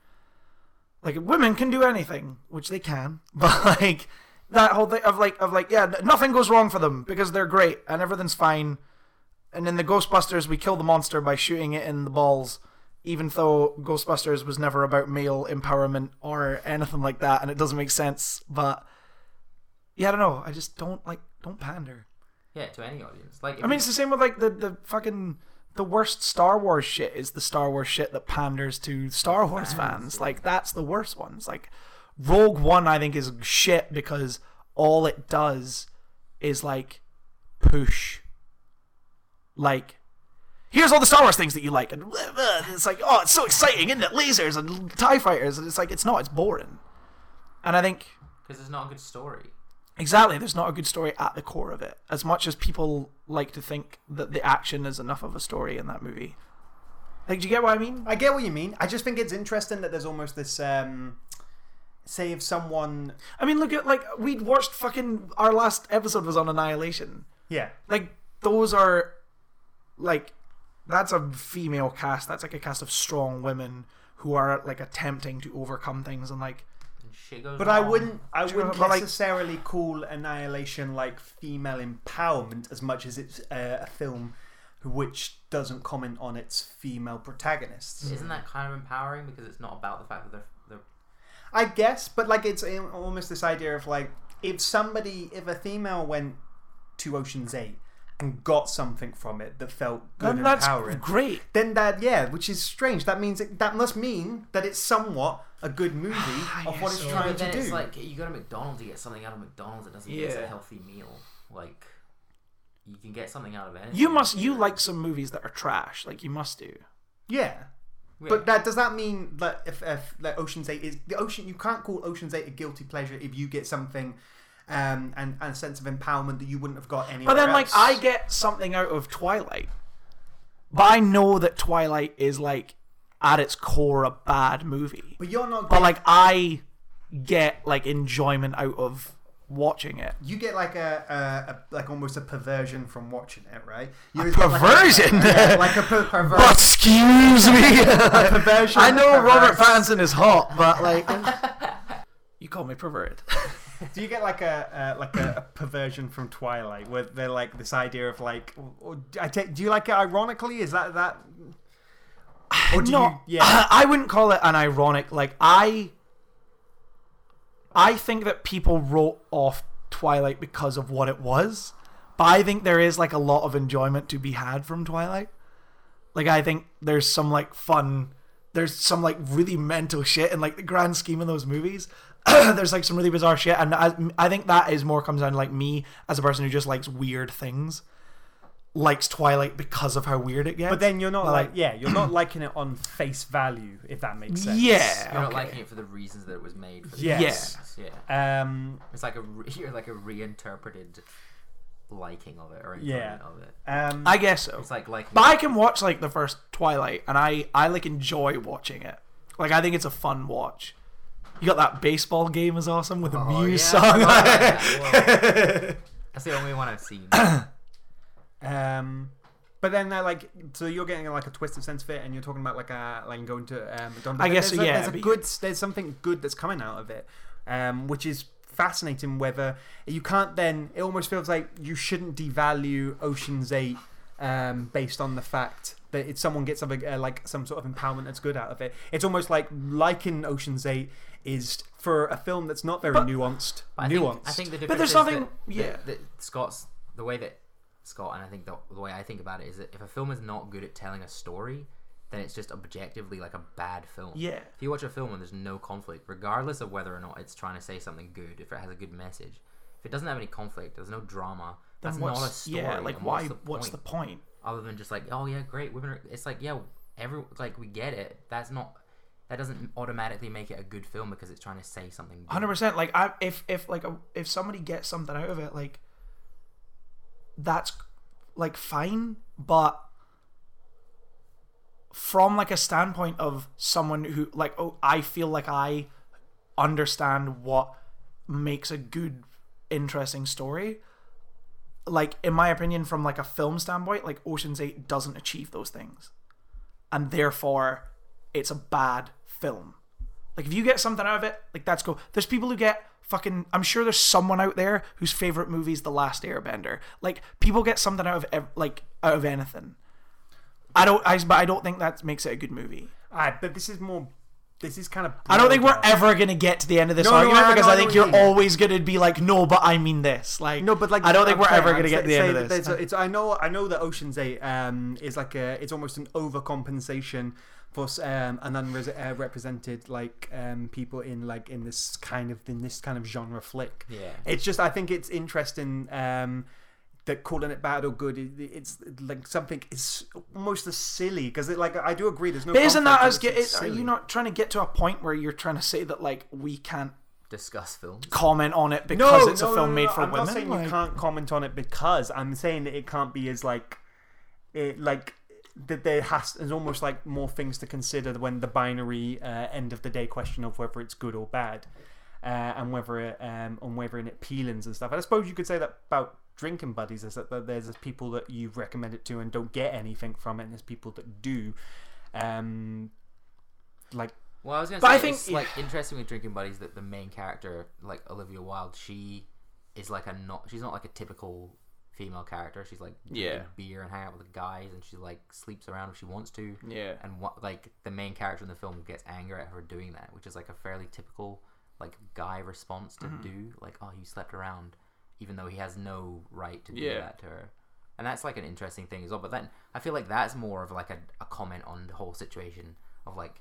Speaker 2: like women can do anything which they can but like that whole thing of like of like yeah nothing goes wrong for them because they're great and everything's fine and in the Ghostbusters we kill the monster by shooting it in the balls even though Ghostbusters was never about male empowerment or anything like that, and it doesn't make sense. But yeah, I don't know. I just don't like don't pander.
Speaker 4: Yeah, to any audience. Like,
Speaker 2: I mean, it's the same with like the the fucking the worst Star Wars shit is the Star Wars shit that panders to Star Wars fans. Like that's the worst ones. Like Rogue One, I think is shit because all it does is like push like here's all the Star Wars things that you like, and it's like, oh, it's so exciting, isn't it? Lasers and Tie Fighters, and it's like, it's not, it's boring. And I think
Speaker 4: because it's not a good story.
Speaker 2: exactly, there's not a good story at the core of it. As much as people like to think that the action is enough of a story in that movie. Like, do you get what I mean?
Speaker 3: I get what you mean. I just think it's interesting that there's almost this. um Say if someone,
Speaker 2: I mean, look at like we'd watched fucking our last episode was on Annihilation.
Speaker 3: yeah,
Speaker 2: Like those are like that's a female cast. That's like a cast of strong women who are like attempting to overcome things and like
Speaker 4: And shit
Speaker 3: But I wouldn't. I
Speaker 2: Sure,
Speaker 3: wouldn't
Speaker 2: but, like-
Speaker 3: necessarily call Annihilation like female empowerment as much as it's uh, a film which doesn't comment on its female protagonists.
Speaker 4: Isn't that kind of empowering because it's not about the fact that they're they're
Speaker 3: I guess, but like it's um, almost this idea of like if somebody, if a female went to Ocean's Eight and got something from it that felt good
Speaker 2: and
Speaker 3: and
Speaker 2: that's
Speaker 3: empowering,
Speaker 2: great.
Speaker 3: then that yeah, which is strange. That means it, that must mean that it's somewhat a good movie of what it's
Speaker 2: so.
Speaker 4: Yeah,
Speaker 3: trying
Speaker 4: but then
Speaker 3: to
Speaker 4: it's
Speaker 3: do.
Speaker 4: like you go to McDonald's to get something out of McDonald's. It doesn't mean it's
Speaker 2: Yeah.
Speaker 4: a healthy meal. Like you can get something out of anything.
Speaker 2: You must you like some movies that are trash. Like you must do.
Speaker 3: yeah. But that does that mean that if, if like Ocean's Eight is the ocean, you can't call Ocean's Eight a guilty pleasure if you get something, um, and, and a sense of empowerment that you wouldn't have got anywhere
Speaker 2: But then like. I get something out of Twilight. But I know that Twilight is like at its core a bad movie.
Speaker 3: but you're not.
Speaker 2: But like I get like enjoyment out of watching it.
Speaker 3: you get like a, a, a like almost a perversion from watching it, right? You
Speaker 2: A
Speaker 3: always get like
Speaker 2: perversion?
Speaker 3: yeah, like a per- perversion.
Speaker 2: Excuse me.
Speaker 3: perversion.
Speaker 2: I know Robert
Speaker 3: perverse.
Speaker 2: Pattinson is hot, but like you call me perverted.
Speaker 3: Do you get like a uh, like a, a perversion from Twilight, where they're like this idea of like, or, I take, do you like it ironically? Is that that? Or do
Speaker 2: no,
Speaker 3: you? Yeah.
Speaker 2: I wouldn't call it an ironic. Like I, I think that people wrote off Twilight because of what it was, but I think there is like a lot of enjoyment to be had from Twilight. Like I think there's some like fun, there's some like really mental shit in like the grand scheme of those movies. there's like some really bizarre shit, and I, I think that is more comes down to like me as a person who just likes weird things, likes Twilight because of how weird it gets.
Speaker 3: But then you're not
Speaker 2: Like-
Speaker 3: like, yeah, you're not liking it on face value, if that makes sense.
Speaker 2: yeah,
Speaker 4: You're not liking it for the reasons that it was made. For the
Speaker 3: Yes.
Speaker 4: reasons. Yeah.
Speaker 3: Um,
Speaker 4: It's like a re- you're like a reinterpreted liking of it or
Speaker 3: Yeah.
Speaker 4: of it.
Speaker 3: um,
Speaker 2: I guess so.
Speaker 4: It's like like,
Speaker 2: But I can watch like the first Twilight, and I I like enjoy watching it. Like I think it's a fun watch. You got that baseball game is awesome with the
Speaker 4: Oh,
Speaker 2: Muse
Speaker 4: yeah,
Speaker 2: song.
Speaker 4: forgot about That's the only one I've seen.
Speaker 3: um, but then they're like, so you're getting like a twisted sense of it, and you're talking about like a like going to um, McDonald's.
Speaker 2: I guess
Speaker 3: there's
Speaker 2: so,
Speaker 3: a,
Speaker 2: yeah,
Speaker 3: There's a good, there's something good that's coming out of it, um, which is fascinating. Whether you can't then, it almost feels like you shouldn't devalue Ocean's Eight um, based on the fact that someone gets something uh, like some sort of empowerment that's good out of it. It's almost like liking Ocean's Eight is for a film that's not very
Speaker 2: But-
Speaker 3: nuanced.
Speaker 4: But I
Speaker 3: nuanced.
Speaker 4: think, I think the difference
Speaker 2: But there's
Speaker 4: is
Speaker 2: nothing-
Speaker 4: that,
Speaker 2: yeah.
Speaker 4: that, that Scott's the way that Scott and I think the, the way I think about it is that if a film is not good at telling a story, then it's just objectively like a bad film.
Speaker 2: Yeah.
Speaker 4: If you watch a film and there's no conflict, regardless of whether or not it's trying to say something good, if it has a good message, if it doesn't have any conflict, there's no drama.
Speaker 2: Then
Speaker 4: That's not a story.
Speaker 2: Yeah, like why?
Speaker 4: What's the,
Speaker 2: What's the
Speaker 4: point?
Speaker 2: point?
Speaker 4: Other than just like, oh yeah, great women. Are, it's like yeah, every like we get it. That's not. That doesn't automatically make it a good film because it's trying to say something.
Speaker 2: Hundred percent. Like I, if if like a, if somebody gets something out of it, like that's like fine, but from like a standpoint of someone who like oh I feel like I understand what makes a good interesting story like in my opinion from like a film standpoint like Ocean's 8 doesn't achieve those things and therefore it's a bad film. Like if you get something out of it like that's cool. There's people who get fucking I'm sure there's someone out there whose favorite movie is The Last Airbender like people get something out of ev- like out of anything I don't I but I don't think that makes it a good movie
Speaker 3: Ah, but this is more. This is kind of.
Speaker 2: I don't think we're ever gonna get to the end of this
Speaker 3: No, no,
Speaker 2: argument
Speaker 3: I-
Speaker 2: because
Speaker 3: no,
Speaker 2: I
Speaker 3: I
Speaker 2: think
Speaker 3: you
Speaker 2: you're always gonna be like, no, but I mean this. Like,
Speaker 3: No, but like
Speaker 2: I don't think
Speaker 3: I'm
Speaker 2: we're
Speaker 3: saying-
Speaker 2: ever
Speaker 3: I'm
Speaker 2: gonna get to the end of this.
Speaker 3: a- it's I know I know that Ocean's Eight um, is like a it's almost an overcompensation for then um, an unrepresented like um, people in like in this kind of in this kind of genre flick.
Speaker 4: Yeah.
Speaker 3: It's just I think it's interesting um, that calling it bad or good it, it's like something is almost as silly because it like I do agree there's no.
Speaker 2: But isn't that
Speaker 3: conflict,
Speaker 2: as
Speaker 3: but
Speaker 2: get?
Speaker 3: it's
Speaker 2: Is, are you not trying to get to a point where you're trying to say that like we can't
Speaker 4: Discuss films.
Speaker 2: comment on it because it's a film
Speaker 3: no,
Speaker 2: made
Speaker 3: no,
Speaker 2: for
Speaker 3: I'm
Speaker 2: women?
Speaker 3: not saying
Speaker 2: Like-
Speaker 3: you can't comment on it because I'm saying that it can't be as like, it like that there has there's almost like more things to consider when the binary uh, end of the day question of whether it's good or bad, uh, and whether it um and whether it peelings and stuff. And I suppose you could say that about drinking buddies is that that there's people that you recommend it to and don't get anything from it, and there's people that do. Um, like
Speaker 4: Well, I was gonna
Speaker 2: But
Speaker 4: say
Speaker 2: I think-
Speaker 4: it's like interesting with Drinking Buddies that the main character, like Olivia Wilde, she is like a not. She's not like a typical female character. She's like drinking
Speaker 2: Yeah.
Speaker 4: beer and hang out with the guys, and she like sleeps around if she wants to.
Speaker 2: Yeah.
Speaker 4: And what like the main character in the film gets anger at her doing that, which is like a fairly typical like guy response to
Speaker 2: Mm-hmm.
Speaker 4: do. Like, oh, you slept around, even though he has no right to do
Speaker 2: Yeah.
Speaker 4: that to her. And that's like an interesting thing as well. But then I feel like that's more of like a, a comment on the whole situation of like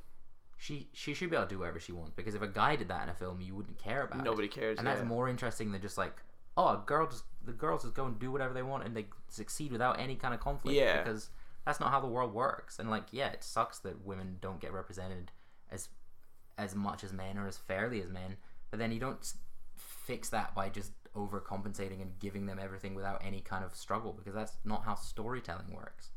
Speaker 4: she she should be able to do whatever she wants because if a guy did that in a film, you wouldn't care about. it.
Speaker 2: Nobody cares,
Speaker 4: and that's more interesting than just like oh, a girl just the girls just go and do whatever they want and they succeed without any kind of conflict.
Speaker 2: Yeah.
Speaker 4: because that's not how the world works. And like, yeah, it sucks that women don't get represented as as much as men or as fairly as men. But then you don't fix that by just overcompensating and giving them everything without any kind of struggle because that's not how storytelling works.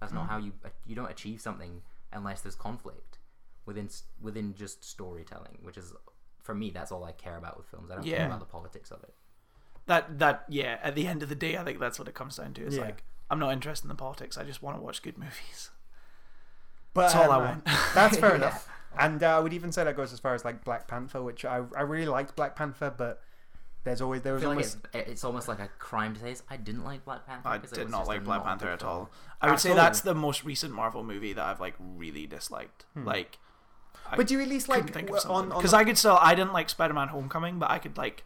Speaker 4: That's not mm-hmm. how you uh, you don't achieve something unless there's conflict within within just storytelling, which is for me that's all I care about with films. I don't care about the politics of it.
Speaker 2: That that yeah. At the end of the day, I think that's what it comes down to. It's
Speaker 3: Yeah.
Speaker 2: like I'm not interested in the politics. I just want to watch good movies.
Speaker 3: But
Speaker 2: That's all I
Speaker 3: um,
Speaker 2: want.
Speaker 3: That's fair enough. And uh, I would even say that goes as far as like Black Panther, which I, I really liked Black Panther, but there's always there was
Speaker 4: feel like
Speaker 3: almost
Speaker 4: it's, it's almost like a crime to say this. I didn't like Black Panther.
Speaker 2: I
Speaker 4: 'cause it
Speaker 2: did
Speaker 4: was
Speaker 2: not like Black Panther
Speaker 4: good
Speaker 2: at
Speaker 4: film.
Speaker 2: all. I would say that's the most recent Marvel movie that I've like really disliked. Like, I
Speaker 3: But do you at least
Speaker 2: couldn't
Speaker 3: like
Speaker 2: think of
Speaker 3: on
Speaker 2: something
Speaker 3: on
Speaker 2: because I could still I didn't like Spider-Man: Homecoming, but I could like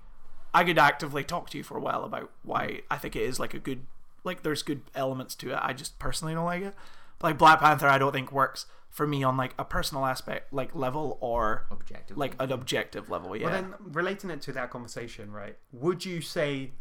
Speaker 2: I could actively talk to you for a while about why I think it is like a good like there's good elements to it. I just personally don't like it. But like Black Panther, I don't think works for me on like a personal aspect like level or
Speaker 4: Objectively.
Speaker 2: like an objective level. Yeah.
Speaker 3: Well, then relating it to that conversation, right? Would you say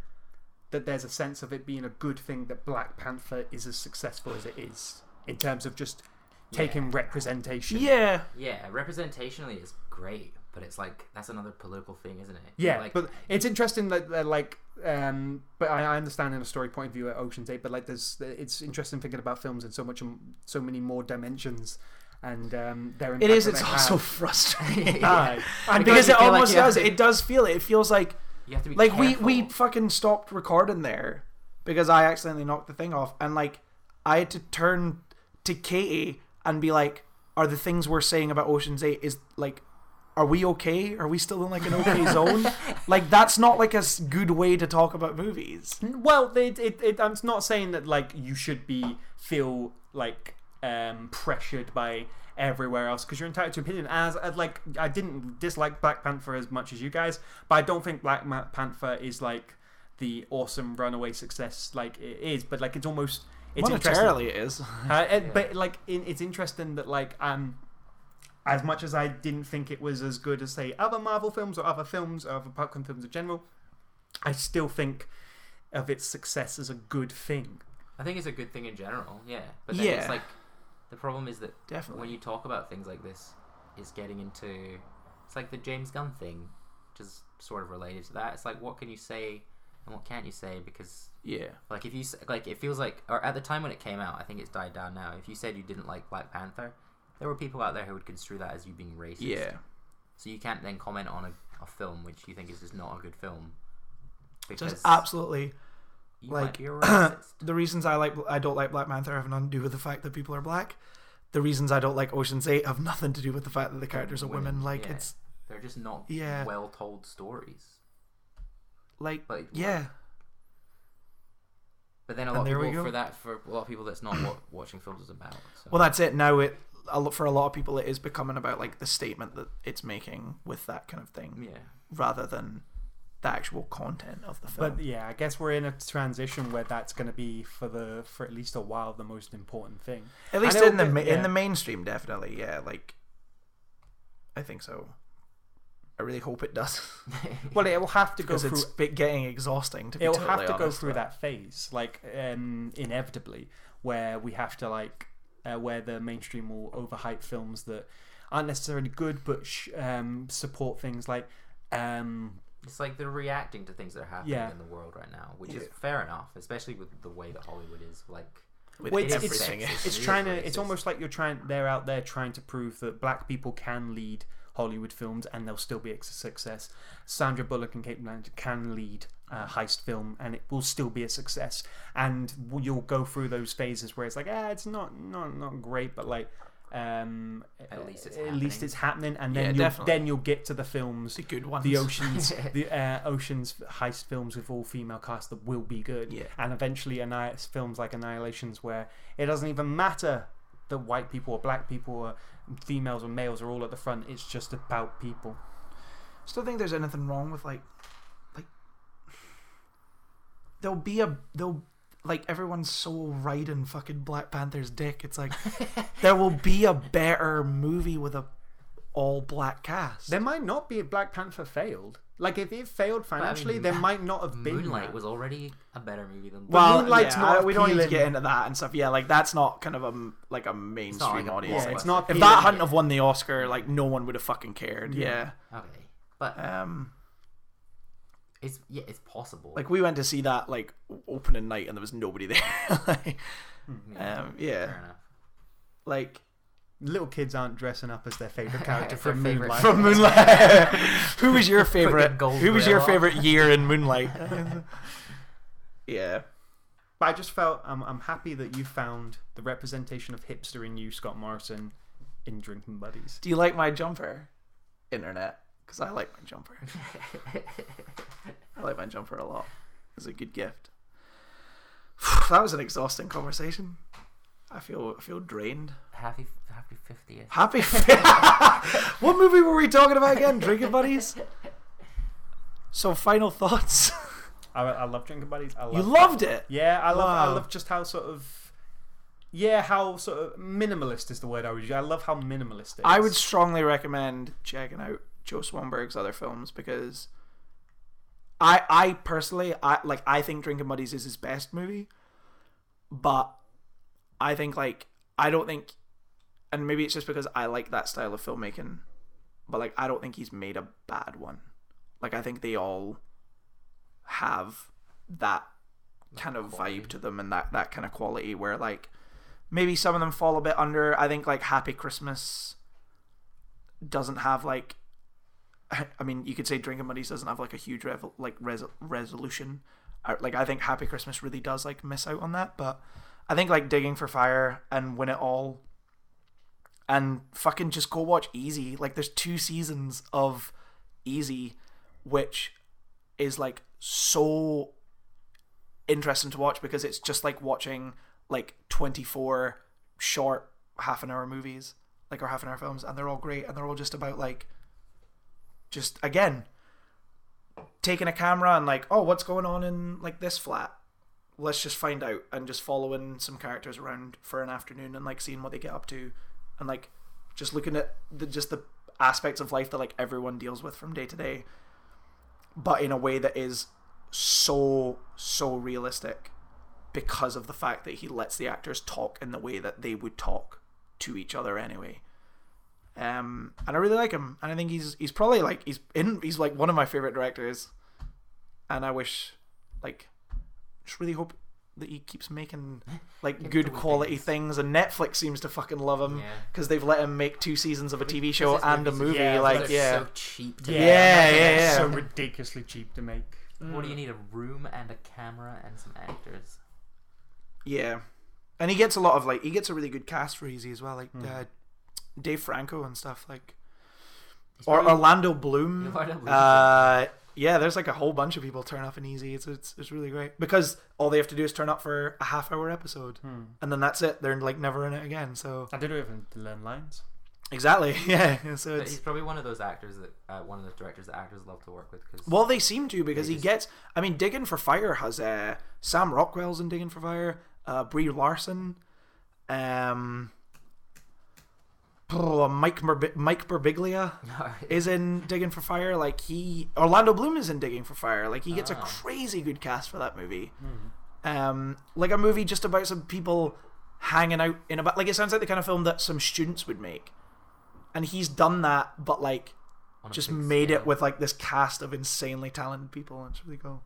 Speaker 3: that there's a sense of it being a good thing that Black Panther is as successful as it is in terms of just taking representation?
Speaker 2: yeah.
Speaker 4: Yeah, representationally is great, but it's like that's another political thing, isn't it?
Speaker 3: Yeah,
Speaker 4: like,
Speaker 3: but it's interesting that, that like, um, but I, I understand in a story point of view at Ocean's Eight, but like, there's it's interesting thinking about films in so much, so many more dimensions, and um, their
Speaker 2: It is. It's also
Speaker 3: have.
Speaker 2: frustrating.
Speaker 3: Aye.
Speaker 2: and
Speaker 4: Because
Speaker 2: because it
Speaker 4: feel like
Speaker 2: almost does.
Speaker 4: to-
Speaker 2: It does feel it. It feels like
Speaker 4: you have to be
Speaker 2: like we we fucking stopped recording there because I accidentally knocked the thing off, and like I had to turn to Katie and be like, "Are the things we're saying about Ocean's Eight is like." Are we okay? Are we still in like an okay zone? Like that's not like a good way to talk about movies.
Speaker 3: Well, it, it, it, I'm not saying that like you should be feel like um, pressured by everywhere else because you're entitled to opinion. As, as like I didn't dislike Black Panther as much as you guys, but I don't think Black Panther is like the awesome runaway success like it is. But like it's almost it's interesting.
Speaker 2: Monetarily, it is.
Speaker 3: Uh, it- But like, in, it's interesting that like um, as much as I didn't think it was as good as say other Marvel films or other films or other popcorn films in general, I still think of its success as a good thing.
Speaker 4: I think it's a good thing in general, yeah. But then
Speaker 2: Yeah.
Speaker 4: it's like the problem is that
Speaker 2: Definitely.
Speaker 4: when you talk about things like this, it's getting into it's like the James Gunn thing, which is sort of related to that. It's like what can you say and what can't you say because
Speaker 2: Yeah.
Speaker 4: Like if you like, it feels like, or at the time when it came out, I think it's died down now. If you said you didn't like Black Panther, there were people out there who would construe that as you being racist.
Speaker 2: Yeah.
Speaker 4: So you can't then comment on a, a film which you think is just not a good film. Because
Speaker 2: Just absolutely.
Speaker 4: you might
Speaker 2: like-
Speaker 4: be a racist.
Speaker 2: The reasons I like I don't like Black Panther have nothing to do with the fact that people are black. The reasons I don't like Ocean's Eight have nothing to do with the fact that the characters are women. Like
Speaker 4: yeah.
Speaker 2: it's
Speaker 4: They're just not
Speaker 2: Yeah.
Speaker 4: well told stories.
Speaker 2: like
Speaker 4: But
Speaker 2: yeah.
Speaker 4: But then a lot of people for that for a lot of people that's not what watching films is about. So.
Speaker 2: Well, that's it. Now it a lo- for a lot of people it is becoming about like the statement that it's making with that kind of thing,
Speaker 4: yeah.
Speaker 2: rather than the actual content of the film.
Speaker 3: But yeah, I guess we're in a transition where that's going to be for the for at least a while the most important thing.
Speaker 2: At least in the
Speaker 3: yeah.
Speaker 2: in the mainstream, definitely. Yeah, like I think so. I really hope it does
Speaker 3: Well, it will have to go through.
Speaker 2: it's bit getting exhausting. To be
Speaker 3: It'll
Speaker 2: totally
Speaker 3: have to go through
Speaker 2: but-
Speaker 3: that phase, like um, inevitably, where we have to like uh, where the mainstream will overhype films that aren't necessarily good, but sh- um, support things like um,
Speaker 4: It's like they're reacting to things that are happening
Speaker 3: Yeah.
Speaker 4: in the world right now, which is fair enough, especially with the way that Hollywood is. Like,
Speaker 2: with
Speaker 3: Well, it's-
Speaker 2: everything.
Speaker 4: it's-
Speaker 3: it's
Speaker 4: It is
Speaker 3: trying to. It's almost like you're trying. They're out there trying to prove that black people can lead Hollywood films and they'll still be a success. Sandra Bullock and Cate Blanchett can lead a heist film and it will still be a success. And you'll go through those phases where it's like, ah, it's not not not great, but like. Um,
Speaker 4: At least it's
Speaker 3: at least
Speaker 4: happening.
Speaker 3: it's happening, and then
Speaker 2: Yeah,
Speaker 3: you'll, then you'll get to the films,
Speaker 2: the good ones.
Speaker 3: the oceans, the uh, oceans heist films with all female cast that will be good,
Speaker 2: Yeah.
Speaker 3: and eventually anni- films like Annihilations where it doesn't even matter that white people or black people or females or males are all at the front. It's just about people.
Speaker 2: Still think there's anything wrong with like, like there'll be a there'll like everyone's so riding fucking Black Panther's dick. It's like there will be a better movie with a all black cast.
Speaker 3: There might not be Black Panther failed. Like if it failed
Speaker 4: I mean,
Speaker 3: financially, there might not have been.
Speaker 4: Moonlight
Speaker 3: that.
Speaker 4: was already a better movie than.
Speaker 2: well,
Speaker 3: Moonlight's
Speaker 2: yeah,
Speaker 3: not
Speaker 2: we don't need to get into that and stuff. Yeah, like that's not kind of a like a mainstream
Speaker 4: like a
Speaker 2: audience.
Speaker 3: yeah, it's not.
Speaker 2: If that hadn't have won the Oscar, like no one would have fucking cared. Yeah.
Speaker 4: okay, but
Speaker 2: Um,
Speaker 4: it's yeah, it's possible.
Speaker 2: like we went to see that like opening night and there was nobody there. like,
Speaker 4: yeah,
Speaker 2: um, yeah,
Speaker 4: fair enough.
Speaker 2: like
Speaker 3: little kids aren't dressing up as their favorite character from
Speaker 4: favourite-
Speaker 3: Moonlight.
Speaker 2: from Moonlight. Who was your favorite?
Speaker 4: gold
Speaker 2: Who was your
Speaker 4: on.
Speaker 2: favorite year in Moonlight? yeah,
Speaker 3: But I just felt I'm, I'm happy that you found the representation of hipster in you, Scott Morrison, in Drinking Buddies.
Speaker 2: do you like my jumper, internet? Because I like my jumper. I like my jumper a lot. It's a good gift. that was an exhausting conversation. I feel I feel drained.
Speaker 4: Happy happy fiftieth.
Speaker 2: Happy. what movie were we talking about again? Drinking buddies. So final thoughts.
Speaker 3: I, I love Drinking Buddies. I love
Speaker 2: You loved it.
Speaker 3: Yeah, I love. I love just how sort of. Yeah, how sort of minimalist is the word I would use. I love how minimalist it is.
Speaker 2: I would strongly recommend checking out Joe Swanberg's other films because I I personally I like I think Drinking Buddies is his best movie, but I think like I don't think, and maybe it's just because I like that style of filmmaking, but like I don't think he's made a bad one. Like I think they all have that kind of vibe to them and that that kind of quality where like maybe some of them fall a bit under. I think like Happy Christmas doesn't have like I mean you could say Drinking Buddies doesn't have like a huge revel- like res- resolution. Like I think Happy Christmas really does like miss out on that, but I think like Digging for Fire and Win It All and fucking just go watch Easy. Like there's two seasons of Easy which is like so interesting to watch because it's just like watching like 24 short half an hour movies like or half an hour films and they're all great and they're all just about like just again taking a camera and like oh what's going on in like this flat let's just find out and just following some characters around for an afternoon and like seeing what they get up to and like just looking at the just the aspects of life that like everyone deals with from day to day but in a way that is so so realistic because of the fact that he lets the actors talk in the way that they would talk to each other anyway. Um, and I really like him, and I think he's he's probably like he's in he's like one of my favorite directors, and I wish like just really hope that he keeps making like
Speaker 4: Keep
Speaker 2: good quality
Speaker 4: things.
Speaker 2: things. And Netflix seems to fucking love him
Speaker 4: Yeah.
Speaker 2: because they've let him make two seasons of a TV show
Speaker 4: his
Speaker 2: and a
Speaker 4: movies are-
Speaker 2: movie.
Speaker 3: Yeah,
Speaker 2: like,
Speaker 4: They're
Speaker 2: yeah,
Speaker 4: so cheap. To
Speaker 3: Yeah,
Speaker 4: make.
Speaker 2: Yeah, yeah, yeah.
Speaker 3: So ridiculously cheap to make.
Speaker 4: What do you need? A room and a camera and some actors.
Speaker 2: yeah. And he gets a lot of like he gets a really good cast for Easy as well, like
Speaker 3: Hmm.
Speaker 2: uh, Dave Franco and stuff like,
Speaker 4: He's
Speaker 2: or
Speaker 4: probably-
Speaker 2: Orlando Bloom.
Speaker 4: Orlando Bloom's
Speaker 2: Uh, yeah, there's like a whole bunch of people turn up in Easy. It's, it's it's really great because all they have to do is turn up for a half hour episode,
Speaker 3: Hmm.
Speaker 2: and then that's it. They're like never in it again. So
Speaker 3: I didn't even learn lines.
Speaker 2: exactly, yeah. So it's
Speaker 4: he's probably one of those actors that uh, one of those directors that actors love to work with because
Speaker 2: well, they seem to because he
Speaker 4: just-
Speaker 2: gets. I mean, Digging for Fire has uh, Sam Rockwell's in Digging for Fire, uh, Brie Larson, um, oh, Mike Merbi- Mike Birbiglia. is in Digging for Fire. Like he, Orlando Bloom is in Digging for Fire. Like he gets a
Speaker 4: Ah.
Speaker 2: crazy good cast for that movie. Um, like a movie just about some people hanging out in a like it sounds like the kind of film that some students would make, and he's done that, but like just made
Speaker 4: scale.
Speaker 2: it with like this cast of insanely talented people. And it's really cool.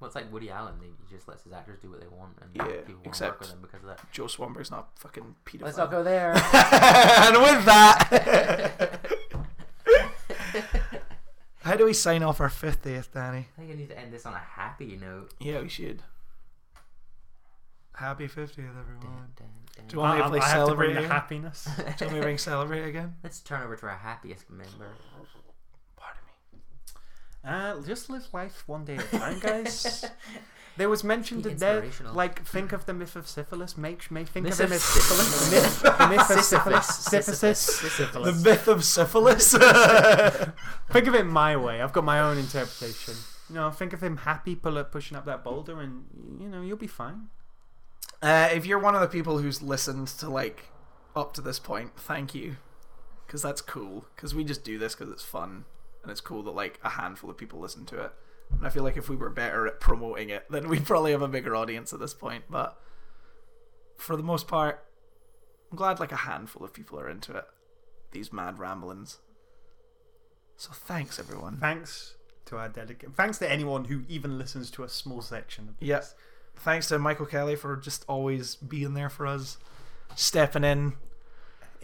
Speaker 4: Well, it's like Woody Allen. He he just lets his actors do what they want, and
Speaker 2: Yeah,
Speaker 4: people want to work with him because of that.
Speaker 2: Joe Swanberg's not fucking Peter.
Speaker 4: Let's not go there.
Speaker 2: and with that, how do we sign off our fiftieth, Danny?
Speaker 4: I think I need to end this on a happy note.
Speaker 2: Yeah, we should. Happy 50th, everyone.
Speaker 4: Dun, dun, dun.
Speaker 2: Do you want me to play
Speaker 3: I have to
Speaker 2: Celebrate
Speaker 3: bring the happiness.
Speaker 2: Do you want me to ring Celebrate again?
Speaker 4: Let's turn over to our happiest member.
Speaker 3: Uh, just live life one day at a time, guys. There was mentioned
Speaker 4: Be
Speaker 3: in there,
Speaker 4: inspirational.
Speaker 3: like, think of the myth of syphilis. Make, make think
Speaker 4: Myth
Speaker 3: of him
Speaker 4: of syphilis?
Speaker 3: The myth, the myth of syphilis. Syphilis.
Speaker 2: The
Speaker 3: Syphilis.
Speaker 2: myth of syphilis.
Speaker 3: Think of it my way. I've got my own interpretation. You know, think of him happy pull up, pushing up that boulder, and you know you'll be fine.
Speaker 2: uh, if you're one of the people who's listened to like up to this point, thank you, because that's cool. Because we just do this because it's fun, and it's cool that like a handful of people listen to it. And I feel like if we were better at promoting it, then we'd probably have a bigger audience at this point. But for the most part, I'm glad like a handful of people are into it. These mad ramblings. So thanks everyone.
Speaker 3: Thanks to our dedicated. Thanks to anyone who even listens to a small section Yes. this.
Speaker 2: Yep. Thanks to Michael Kelly for just always being there for us, stepping in.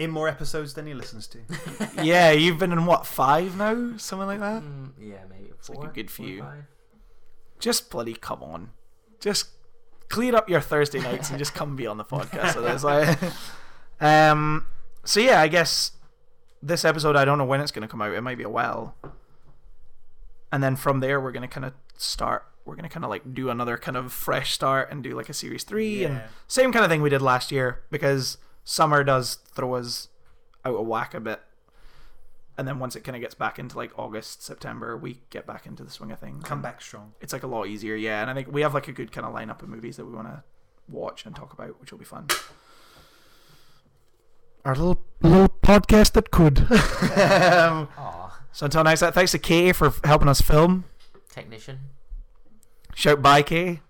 Speaker 3: In more episodes than he listens to.
Speaker 2: yeah, you've been in what five now, something like that.
Speaker 4: Mm, yeah, maybe
Speaker 2: like
Speaker 4: four.
Speaker 2: a good
Speaker 4: four,
Speaker 2: few.
Speaker 4: five.
Speaker 2: Just bloody come on, just clear up your Thursday nights and just come be on the podcast with us. Like, um. So yeah, I guess this episode I don't know when it's going to come out. It might be a while, and then from there we're going to kind of start. We're going to kind of like do another kind of fresh start and do like a series three and same kind of thing we did last year because summer does throw us out of whack a bit. And then once it kind of gets back into like August, September, we get back into the swing of things.
Speaker 3: Come back strong.
Speaker 2: It's like a lot easier, yeah. And I think we have like a good kind of lineup of movies that we want to watch and talk about, which will be fun. Our little little podcast that could. um, so until next time, thanks to Kay for helping us film.
Speaker 4: technician.
Speaker 2: Shout bye, Kay.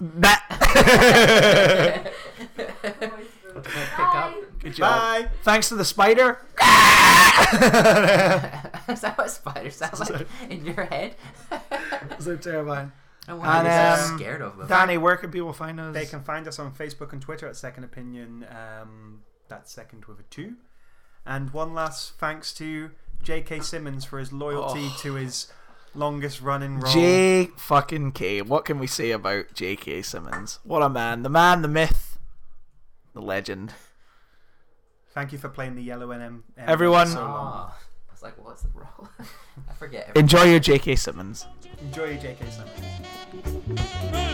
Speaker 1: That
Speaker 2: That.
Speaker 4: Pick up.
Speaker 2: Good job.
Speaker 3: Bye.
Speaker 2: Thanks to the spider.
Speaker 4: Is that what spiders sound like in your head?
Speaker 2: so terrifying.
Speaker 4: I
Speaker 2: And,
Speaker 4: wonder if you're
Speaker 2: um,
Speaker 4: scared of them.
Speaker 2: Danny, where can people find us?
Speaker 3: They can find us on Facebook and Twitter at Second Opinion. Um, that's second with a two. And one last thanks to J.K. Simmons for his loyalty
Speaker 2: Oh.
Speaker 3: to his longest running role.
Speaker 2: J fucking K. What can we say about J.K. Simmons? What a man. The man, the myth, the legend.
Speaker 3: Thank you for playing the yellow M.
Speaker 2: Everyone-
Speaker 3: so long.
Speaker 4: Aw. I was like, what's the role? I forget.
Speaker 2: Enjoy your J.K. Simmons.
Speaker 3: Enjoy your J.K. Simmons.